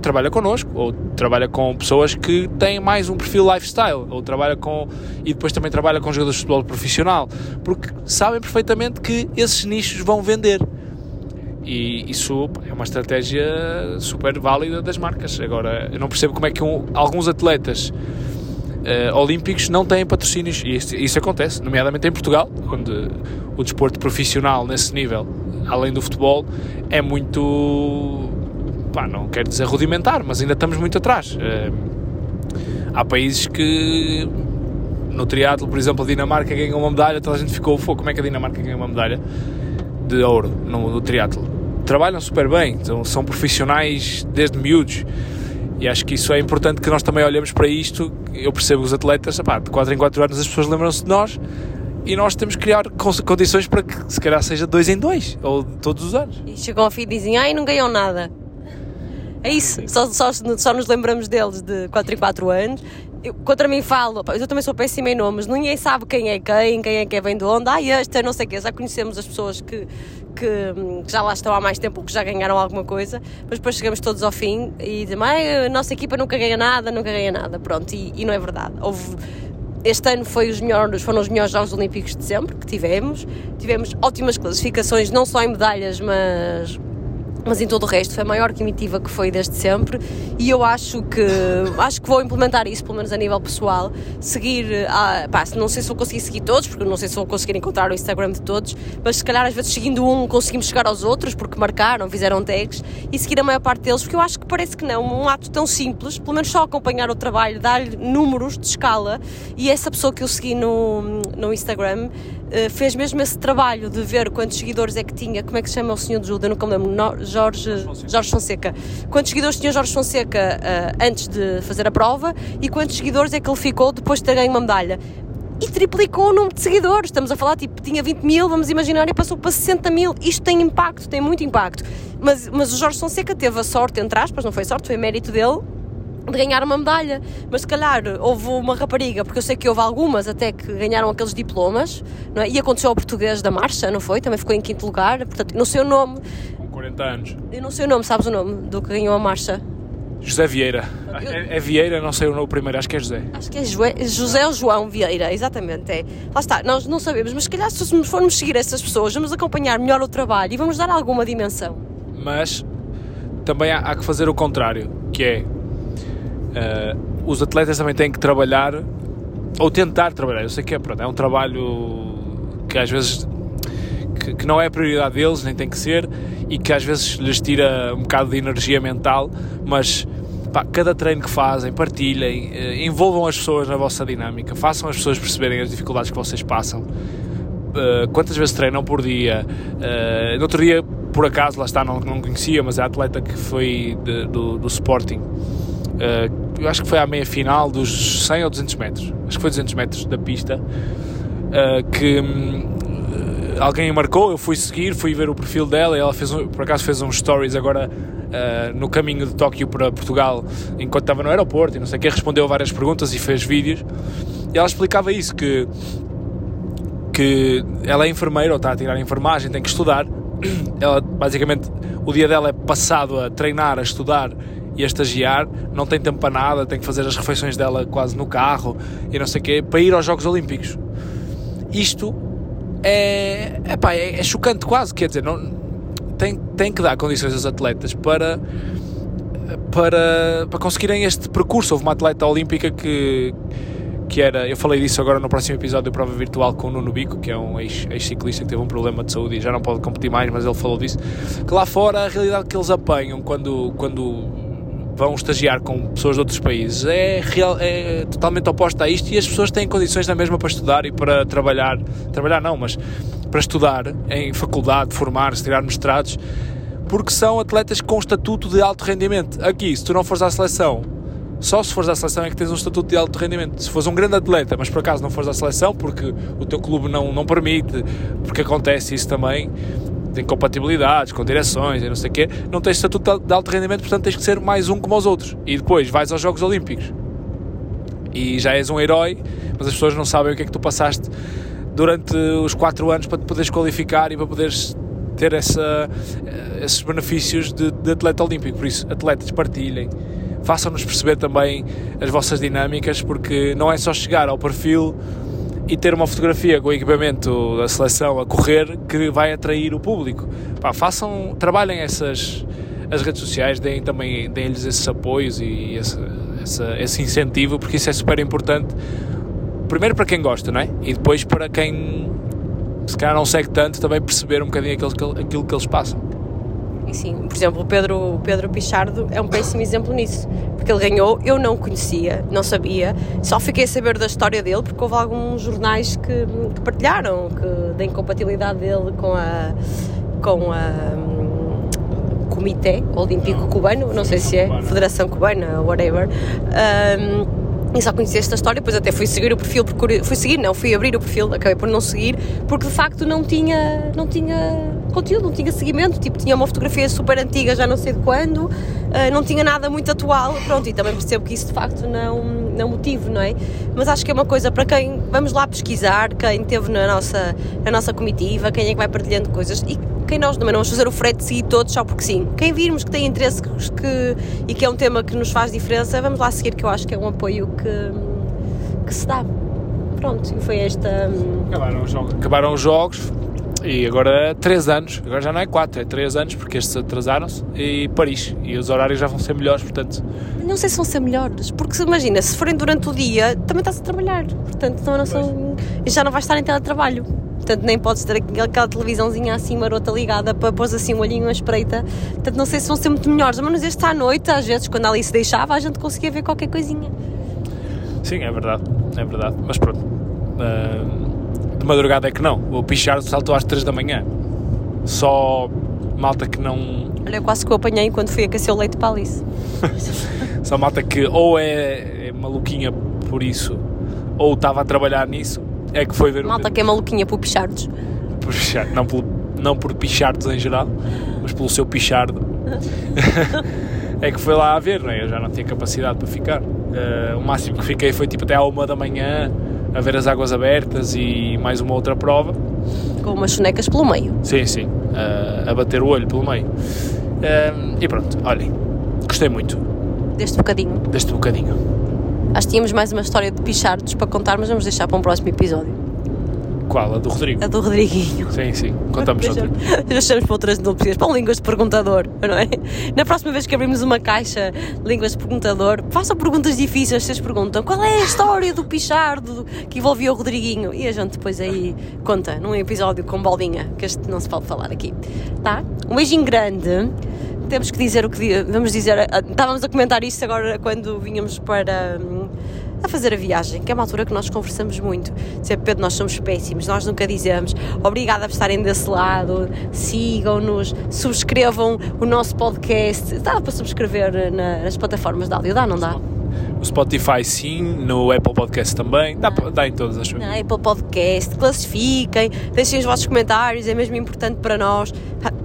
trabalha connosco, ou trabalha com pessoas que têm mais um perfil lifestyle, ou trabalha com. e depois também trabalha com jogadores de futebol profissional, porque sabem perfeitamente que esses nichos vão vender. E isso é uma estratégia super válida das marcas. Agora, eu não percebo como é que um- alguns atletas eh, olímpicos não têm patrocínios, e isso, acontece, nomeadamente em Portugal, onde o desporto profissional nesse nível, além do futebol, é muito. pá, não quero dizer rudimentar, mas ainda estamos muito atrás. Eh, há países que. No triatlo, por exemplo, a Dinamarca ganhou uma medalha, toda a gente ficou, "Fogo, como é que a Dinamarca ganhou uma medalha de ouro no, no triatlo? Trabalham super bem, são, são profissionais desde miúdos. E acho que isso é importante que nós também olhemos para isto. Eu percebo que os atletas, epá, de 4 em 4 anos as pessoas lembram-se de nós e nós temos que criar con- condições para que se calhar seja 2 em 2 ou todos os anos. E chegam ao fim e dizem, ai, não ganham nada. É isso, só, só, só nos lembramos deles de 4 em 4 anos. Eu, contra mim falo, eu também sou péssima em nomes, ninguém sabe quem é quem, quem é que vem de onde, ai, este, não sei o quê, já conhecemos as pessoas que, que, que já lá estão há mais tempo, que já ganharam alguma coisa, mas depois chegamos todos ao fim e dizemos, ai, a nossa equipa nunca ganha nada, nunca ganha nada, pronto, e, e não é verdade. Houve, este ano foi os melhores, foram os melhores Jogos Olímpicos de sempre que tivemos. Tivemos ótimas classificações, não só em medalhas, mas, mas em todo o resto. Foi a maior comitiva que foi desde sempre. E eu acho que acho que vou implementar isso, pelo menos a nível pessoal. Seguir, ah, pá, não sei se vou conseguir seguir todos, porque não sei se vou conseguir encontrar o Instagram de todos, mas se calhar às vezes seguindo um conseguimos chegar aos outros, porque marcaram, fizeram tags, e seguir a maior parte deles, porque eu acho que parece que não, um ato tão simples, pelo menos só acompanhar o trabalho, dar-lhe números de escala, e essa pessoa que eu segui no, no Instagram fez mesmo esse trabalho de ver quantos seguidores é que tinha, como é que se chama o senhor de Juda, eu nunca me lembro, No- Jorge, Jorge Fonseca. Quantos seguidores tinha Jorge Fonseca eh, antes de fazer a prova e quantos seguidores é que ele ficou depois de ter ganho uma medalha? E triplicou o número de seguidores. Estamos a falar, tipo, tinha 20 mil, vamos imaginar, e passou para 60 mil. Isto tem impacto, tem muito impacto. Mas, mas o Jorge Fonseca teve a sorte, entre aspas, não foi sorte, foi mérito dele, de ganhar uma medalha, mas se calhar houve uma rapariga, porque eu sei que houve algumas até que ganharam aqueles diplomas, não é? e aconteceu ao português da marcha, não foi? Também ficou em quinto lugar, portanto, não sei o nome, Com 40 anos. eu não sei o nome, sabes o nome do que ganhou a marcha? José Vieira. É, é Vieira, não sei o nome primeiro, acho que é José. Acho que é Joé- José ou João Vieira, exatamente. É. Lá está, nós não sabemos, mas se calhar se formos seguir essas pessoas, vamos acompanhar melhor o trabalho e vamos dar alguma dimensão. Mas também há, há que fazer o contrário, que é eh, os atletas também têm que trabalhar ou tentar trabalhar. Eu sei que é, pronto, é um trabalho que às vezes que, que não é a prioridade deles, nem tem que ser, e que às vezes lhes tira um bocado de energia mental, mas pá, cada treino que fazem, partilhem, eh, envolvam as pessoas na vossa dinâmica, façam as pessoas perceberem as dificuldades que vocês passam. Uh, quantas vezes treinam por dia. Uh, no outro dia, por acaso, lá está, não, não conhecia, mas é a atleta que foi de- do, do Sporting. Uh, eu acho que foi à meia final dos 100 ou 200 metros. Acho que foi 200 metros da pista. uh, que hum, alguém a marcou, eu fui seguir, fui ver o perfil dela e ela fez um- por acaso fez uns stories agora uh, no caminho de Tóquio para Portugal enquanto estava no aeroporto e não sei o que, respondeu várias perguntas e fez vídeos e ela explicava isso, que que ela é enfermeira ou está a tirar enfermagem, tem que estudar. Ela, basicamente, o dia dela é passado a treinar, a estudar e a estagiar, não tem tempo para nada, tem que fazer as refeições dela quase no carro e não sei o quê, para ir aos Jogos Olímpicos. Isto é, epá, é, é chocante quase, quer dizer, não, tem, tem que dar condições aos atletas para, para, para conseguirem este percurso. Houve uma atleta olímpica que, que era, eu falei disso agora no próximo episódio da prova virtual com o Nuno Bico, que é um ex- ex-ciclista que teve um problema de saúde e já não pode competir mais, mas ele falou disso, que lá fora a realidade que eles apanham quando, quando vão estagiar com pessoas de outros países é, real, é totalmente oposta a isto e as pessoas têm condições na mesma para estudar e para trabalhar, trabalhar não, mas para estudar em faculdade, formar-se, tirar mestrados, porque são atletas com estatuto de alto rendimento. Aqui, se tu não fores à seleção, só se fores à seleção é que tens um estatuto de alto rendimento. Se fores um grande atleta, mas por acaso não fores à seleção, porque o teu clube não, não permite, porque acontece isso também, tem compatibilidades com direções e não sei o quê, não tens estatuto de alto rendimento, portanto tens que ser mais um como os outros. E depois vais aos Jogos Olímpicos e já és um herói, mas as pessoas não sabem o que é que tu passaste durante os 4 anos para te poderes qualificar e para poderes ter essa, eh, esses benefícios de, de atleta olímpico. Por isso, atletas, partilhem, façam-nos perceber também as vossas dinâmicas, porque não é só chegar ao perfil e ter uma fotografia com o equipamento da seleção a correr que vai atrair o público. Pá, façam, trabalhem essas as redes sociais, deem também deem-lhes esses apoios e esse, esse incentivo, porque isso é super importante. Primeiro para quem gosta, não é? E depois para quem se calhar não segue tanto, também perceber um bocadinho aquilo aquilo que eles passam. E sim, por exemplo, o Pedro, o Pedro Pichardo é um péssimo exemplo nisso. Porque ele ganhou, eu não conhecia, não sabia, só fiquei a saber da história dele porque houve alguns jornais que, que partilharam que, da incompatibilidade dele com a. com a. hum, Comitê Olímpico Cubano, não sei se é, Cubana. Federação Cubana, whatever. Hum, e só conheci esta história, depois até fui seguir o perfil, fui seguir, não, fui abrir o perfil, acabei por não seguir, porque de facto não tinha, não tinha conteúdo, não tinha seguimento, tipo, tinha uma fotografia super antiga, já não sei de quando, ah, não tinha nada muito atual, pronto, e também percebo que isso de facto não, não motive, não é? Mas acho que é uma coisa para quem, vamos lá pesquisar, quem esteve na nossa, na nossa comitiva, quem é que vai partilhando coisas, e quem nós também não vamos fazer o frete de seguir todos só porque sim. Quem virmos que tem interesse que, que- e que é um tema que nos faz diferença, vamos lá seguir, que eu acho que é um apoio que, que se dá. Pronto, e foi esta. hum, Acabaram os jogos, acabaram os jogos e agora 3 anos, agora já não é 4, é 3 anos porque estes atrasaram-se e Paris. E os horários já vão ser melhores, portanto. Não sei se vão ser melhores, porque imagina, se forem durante o dia, também estás a trabalhar. Portanto, também não são. Já não vais estar em teletrabalho. Portanto, nem podes ter aquela, televisãozinha assim marota ligada para pôr assim um olhinho à espreita. Portanto, não sei se vão ser muito melhores. Mas este à noite, às vezes, quando ali se deixava, a gente conseguia ver qualquer coisinha. Sim, é verdade, é verdade. Mas pronto. ah, de madrugada é que não. O Pichardo saltou às 3 da manhã. Só malta que não. Olha, quase que eu apanhei quando fui aquecer o leite para a Alice. Só malta que ou é, é maluquinha por isso ou estava a trabalhar nisso. É que foi ver Malta o. que é maluquinha por pichardos. Por não, pelo, não por pichardos em geral, mas pelo seu pichardo. é que foi lá a ver, não é? Eu já não tinha capacidade para ficar. Eh, o máximo que fiquei foi tipo até à uma da manhã a ver as águas abertas e mais uma outra prova. Com umas sonecas pelo meio. Sim, sim, eh, a bater o olho pelo meio. Eh, e pronto, olhem, gostei muito. deste bocadinho. deste bocadinho. Acho que tínhamos mais uma história de pichardos para contar, mas vamos deixar para um próximo episódio. Qual? A do Rodrigo? A do Rodriguinho. Sim, sim. Contamos outra. Deixamos, para outras núpcias, para um línguas de perguntador, não é? Na próxima vez que abrimos uma caixa de línguas de perguntador, façam perguntas difíceis, vocês perguntam qual é a história do Pichardo que envolvia o Rodriguinho e a gente depois aí conta num episódio com bolinha, que este não se pode falar aqui, tá? Um beijinho grande. Temos que dizer o que vamos dizer. ah, Estávamos a comentar isto agora quando vínhamos para hum, a fazer a viagem, que é uma altura que nós conversamos muito. Dizer, Pedro, nós somos péssimos, nós nunca dizemos obrigada por estarem desse lado, sigam-nos, subscrevam o nosso podcast. Dá para subscrever na- nas plataformas de áudio, dá, não dá? No Spotify sim, no Apple Podcast também. Dá, dá em todas as Na Apple Podcast, classifiquem, deixem os vossos comentários, é mesmo importante para nós.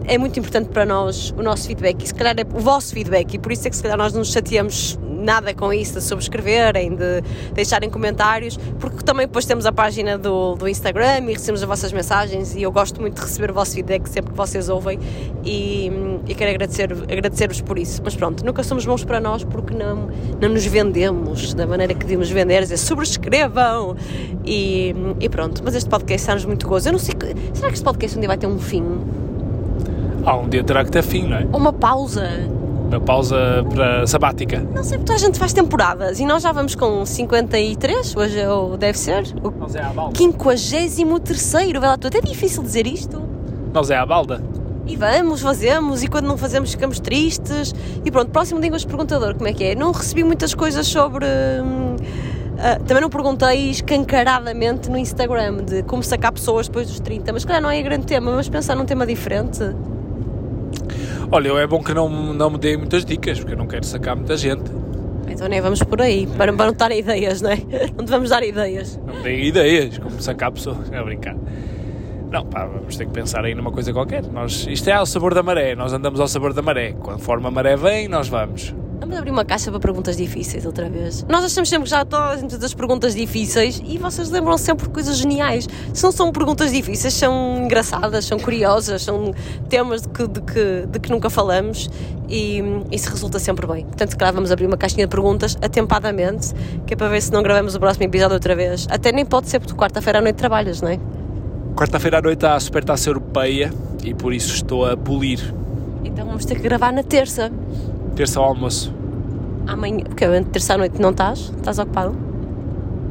É muito importante para nós o nosso feedback e se calhar é o vosso feedback e por isso é que se calhar nós nos chateamos nada com isso, de subscreverem, de deixarem comentários, porque também depois temos a página do, do Instagram e recebemos as vossas mensagens e eu gosto muito de receber o vosso feedback sempre que vocês ouvem e, e quero agradecer, agradecer-vos por isso. Mas pronto, nunca somos bons para nós porque não, não nos vendemos da maneira que devíamos vender, é dizer subscrevam e, e pronto. Mas este podcast está-nos muito gozo. Eu não sei, que- será que este podcast um dia vai ter um fim? Ah, um dia terá que ter fim, não é? Uma pausa? Uma pausa para sabática. Não sei, porque a gente faz temporadas e nós já vamos com 53, hoje é o- deve ser o Nós é à balda. 53 vê lá tudo. É difícil dizer isto. Nós é à balda. E vamos, fazemos, e quando não fazemos ficamos tristes. E pronto, próximo Línguas Perguntador, como é que é? Não recebi muitas coisas sobre. hum, ah, também não perguntei escancaradamente no Instagram de como sacar pessoas depois dos 30, mas calhar não é grande tema, mas pensar num tema diferente. Olha, é bom que não, não me deem muitas dicas, porque eu não quero sacar muita gente. Então nem vamos por aí, para, para não dar ideias, não é? Não devemos dar ideias. Não me deem ideias, como sacar pessoas. É brincar. Não, pá, vamos ter que pensar aí numa coisa qualquer. Nós, isto é ao sabor da maré, nós andamos ao sabor da maré. Conforme a maré vem, nós vamos. Vamos abrir uma caixa para perguntas difíceis outra vez. Nós achamos sempre que já todas as perguntas difíceis e vocês lembram sempre coisas geniais. Se não são perguntas difíceis, são engraçadas, são curiosas, são temas de que, de que, de que nunca falamos e isso resulta sempre bem. Portanto, se calhar vamos abrir uma caixinha de perguntas atempadamente, que é para ver se não gravamos o próximo episódio outra vez. Até nem pode ser porque quarta-feira à noite trabalhas, não é? Quarta-feira à noite há a Supertaça Europeia e por isso estou a polir. Então vamos ter que gravar na terça. Terça ao almoço. Amanhã, porque terça à noite não estás? Estás ocupado?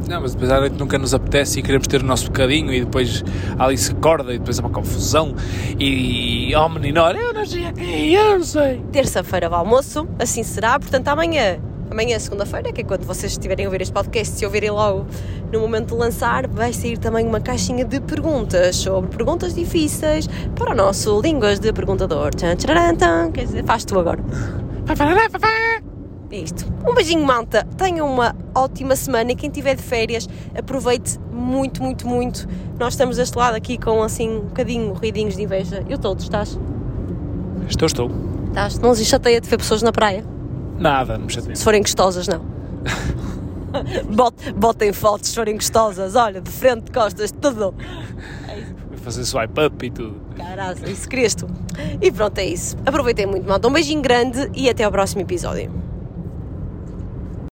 Não, mas depois à noite nunca nos apetece e queremos ter o nosso bocadinho e depois a Alice acorda e depois é uma confusão e oh menino, olha, eu não sei aqui, eu não sei. terça-feira ao almoço, assim será. Portanto, amanhã, amanhã é segunda-feira, que é quando vocês estiverem a ouvir este podcast, se ouvirem logo no momento de lançar, vai sair também uma caixinha de perguntas sobre perguntas difíceis para o nosso Línguas de Perguntador. Tchan, tcharam, tan. Quer dizer, faz tu agora. É isto. Um beijinho, malta. Tenham uma ótima semana e quem estiver de férias, aproveite muito, muito, muito. Nós estamos deste lado aqui com assim um bocadinho ruidinhos de inveja. Eu todos, estás? Estou, estou. Estás? Não se chateia de ver pessoas na praia? Nada, não me chateia. Se forem gostosas, não. Bot- Botem fotos se forem gostosas. Olha, de frente, de costas, tudo. Fazer swipe up e tudo. Caralho, isso tu. E pronto, é isso. Aproveitem muito, malta. Um beijinho grande e até ao próximo episódio.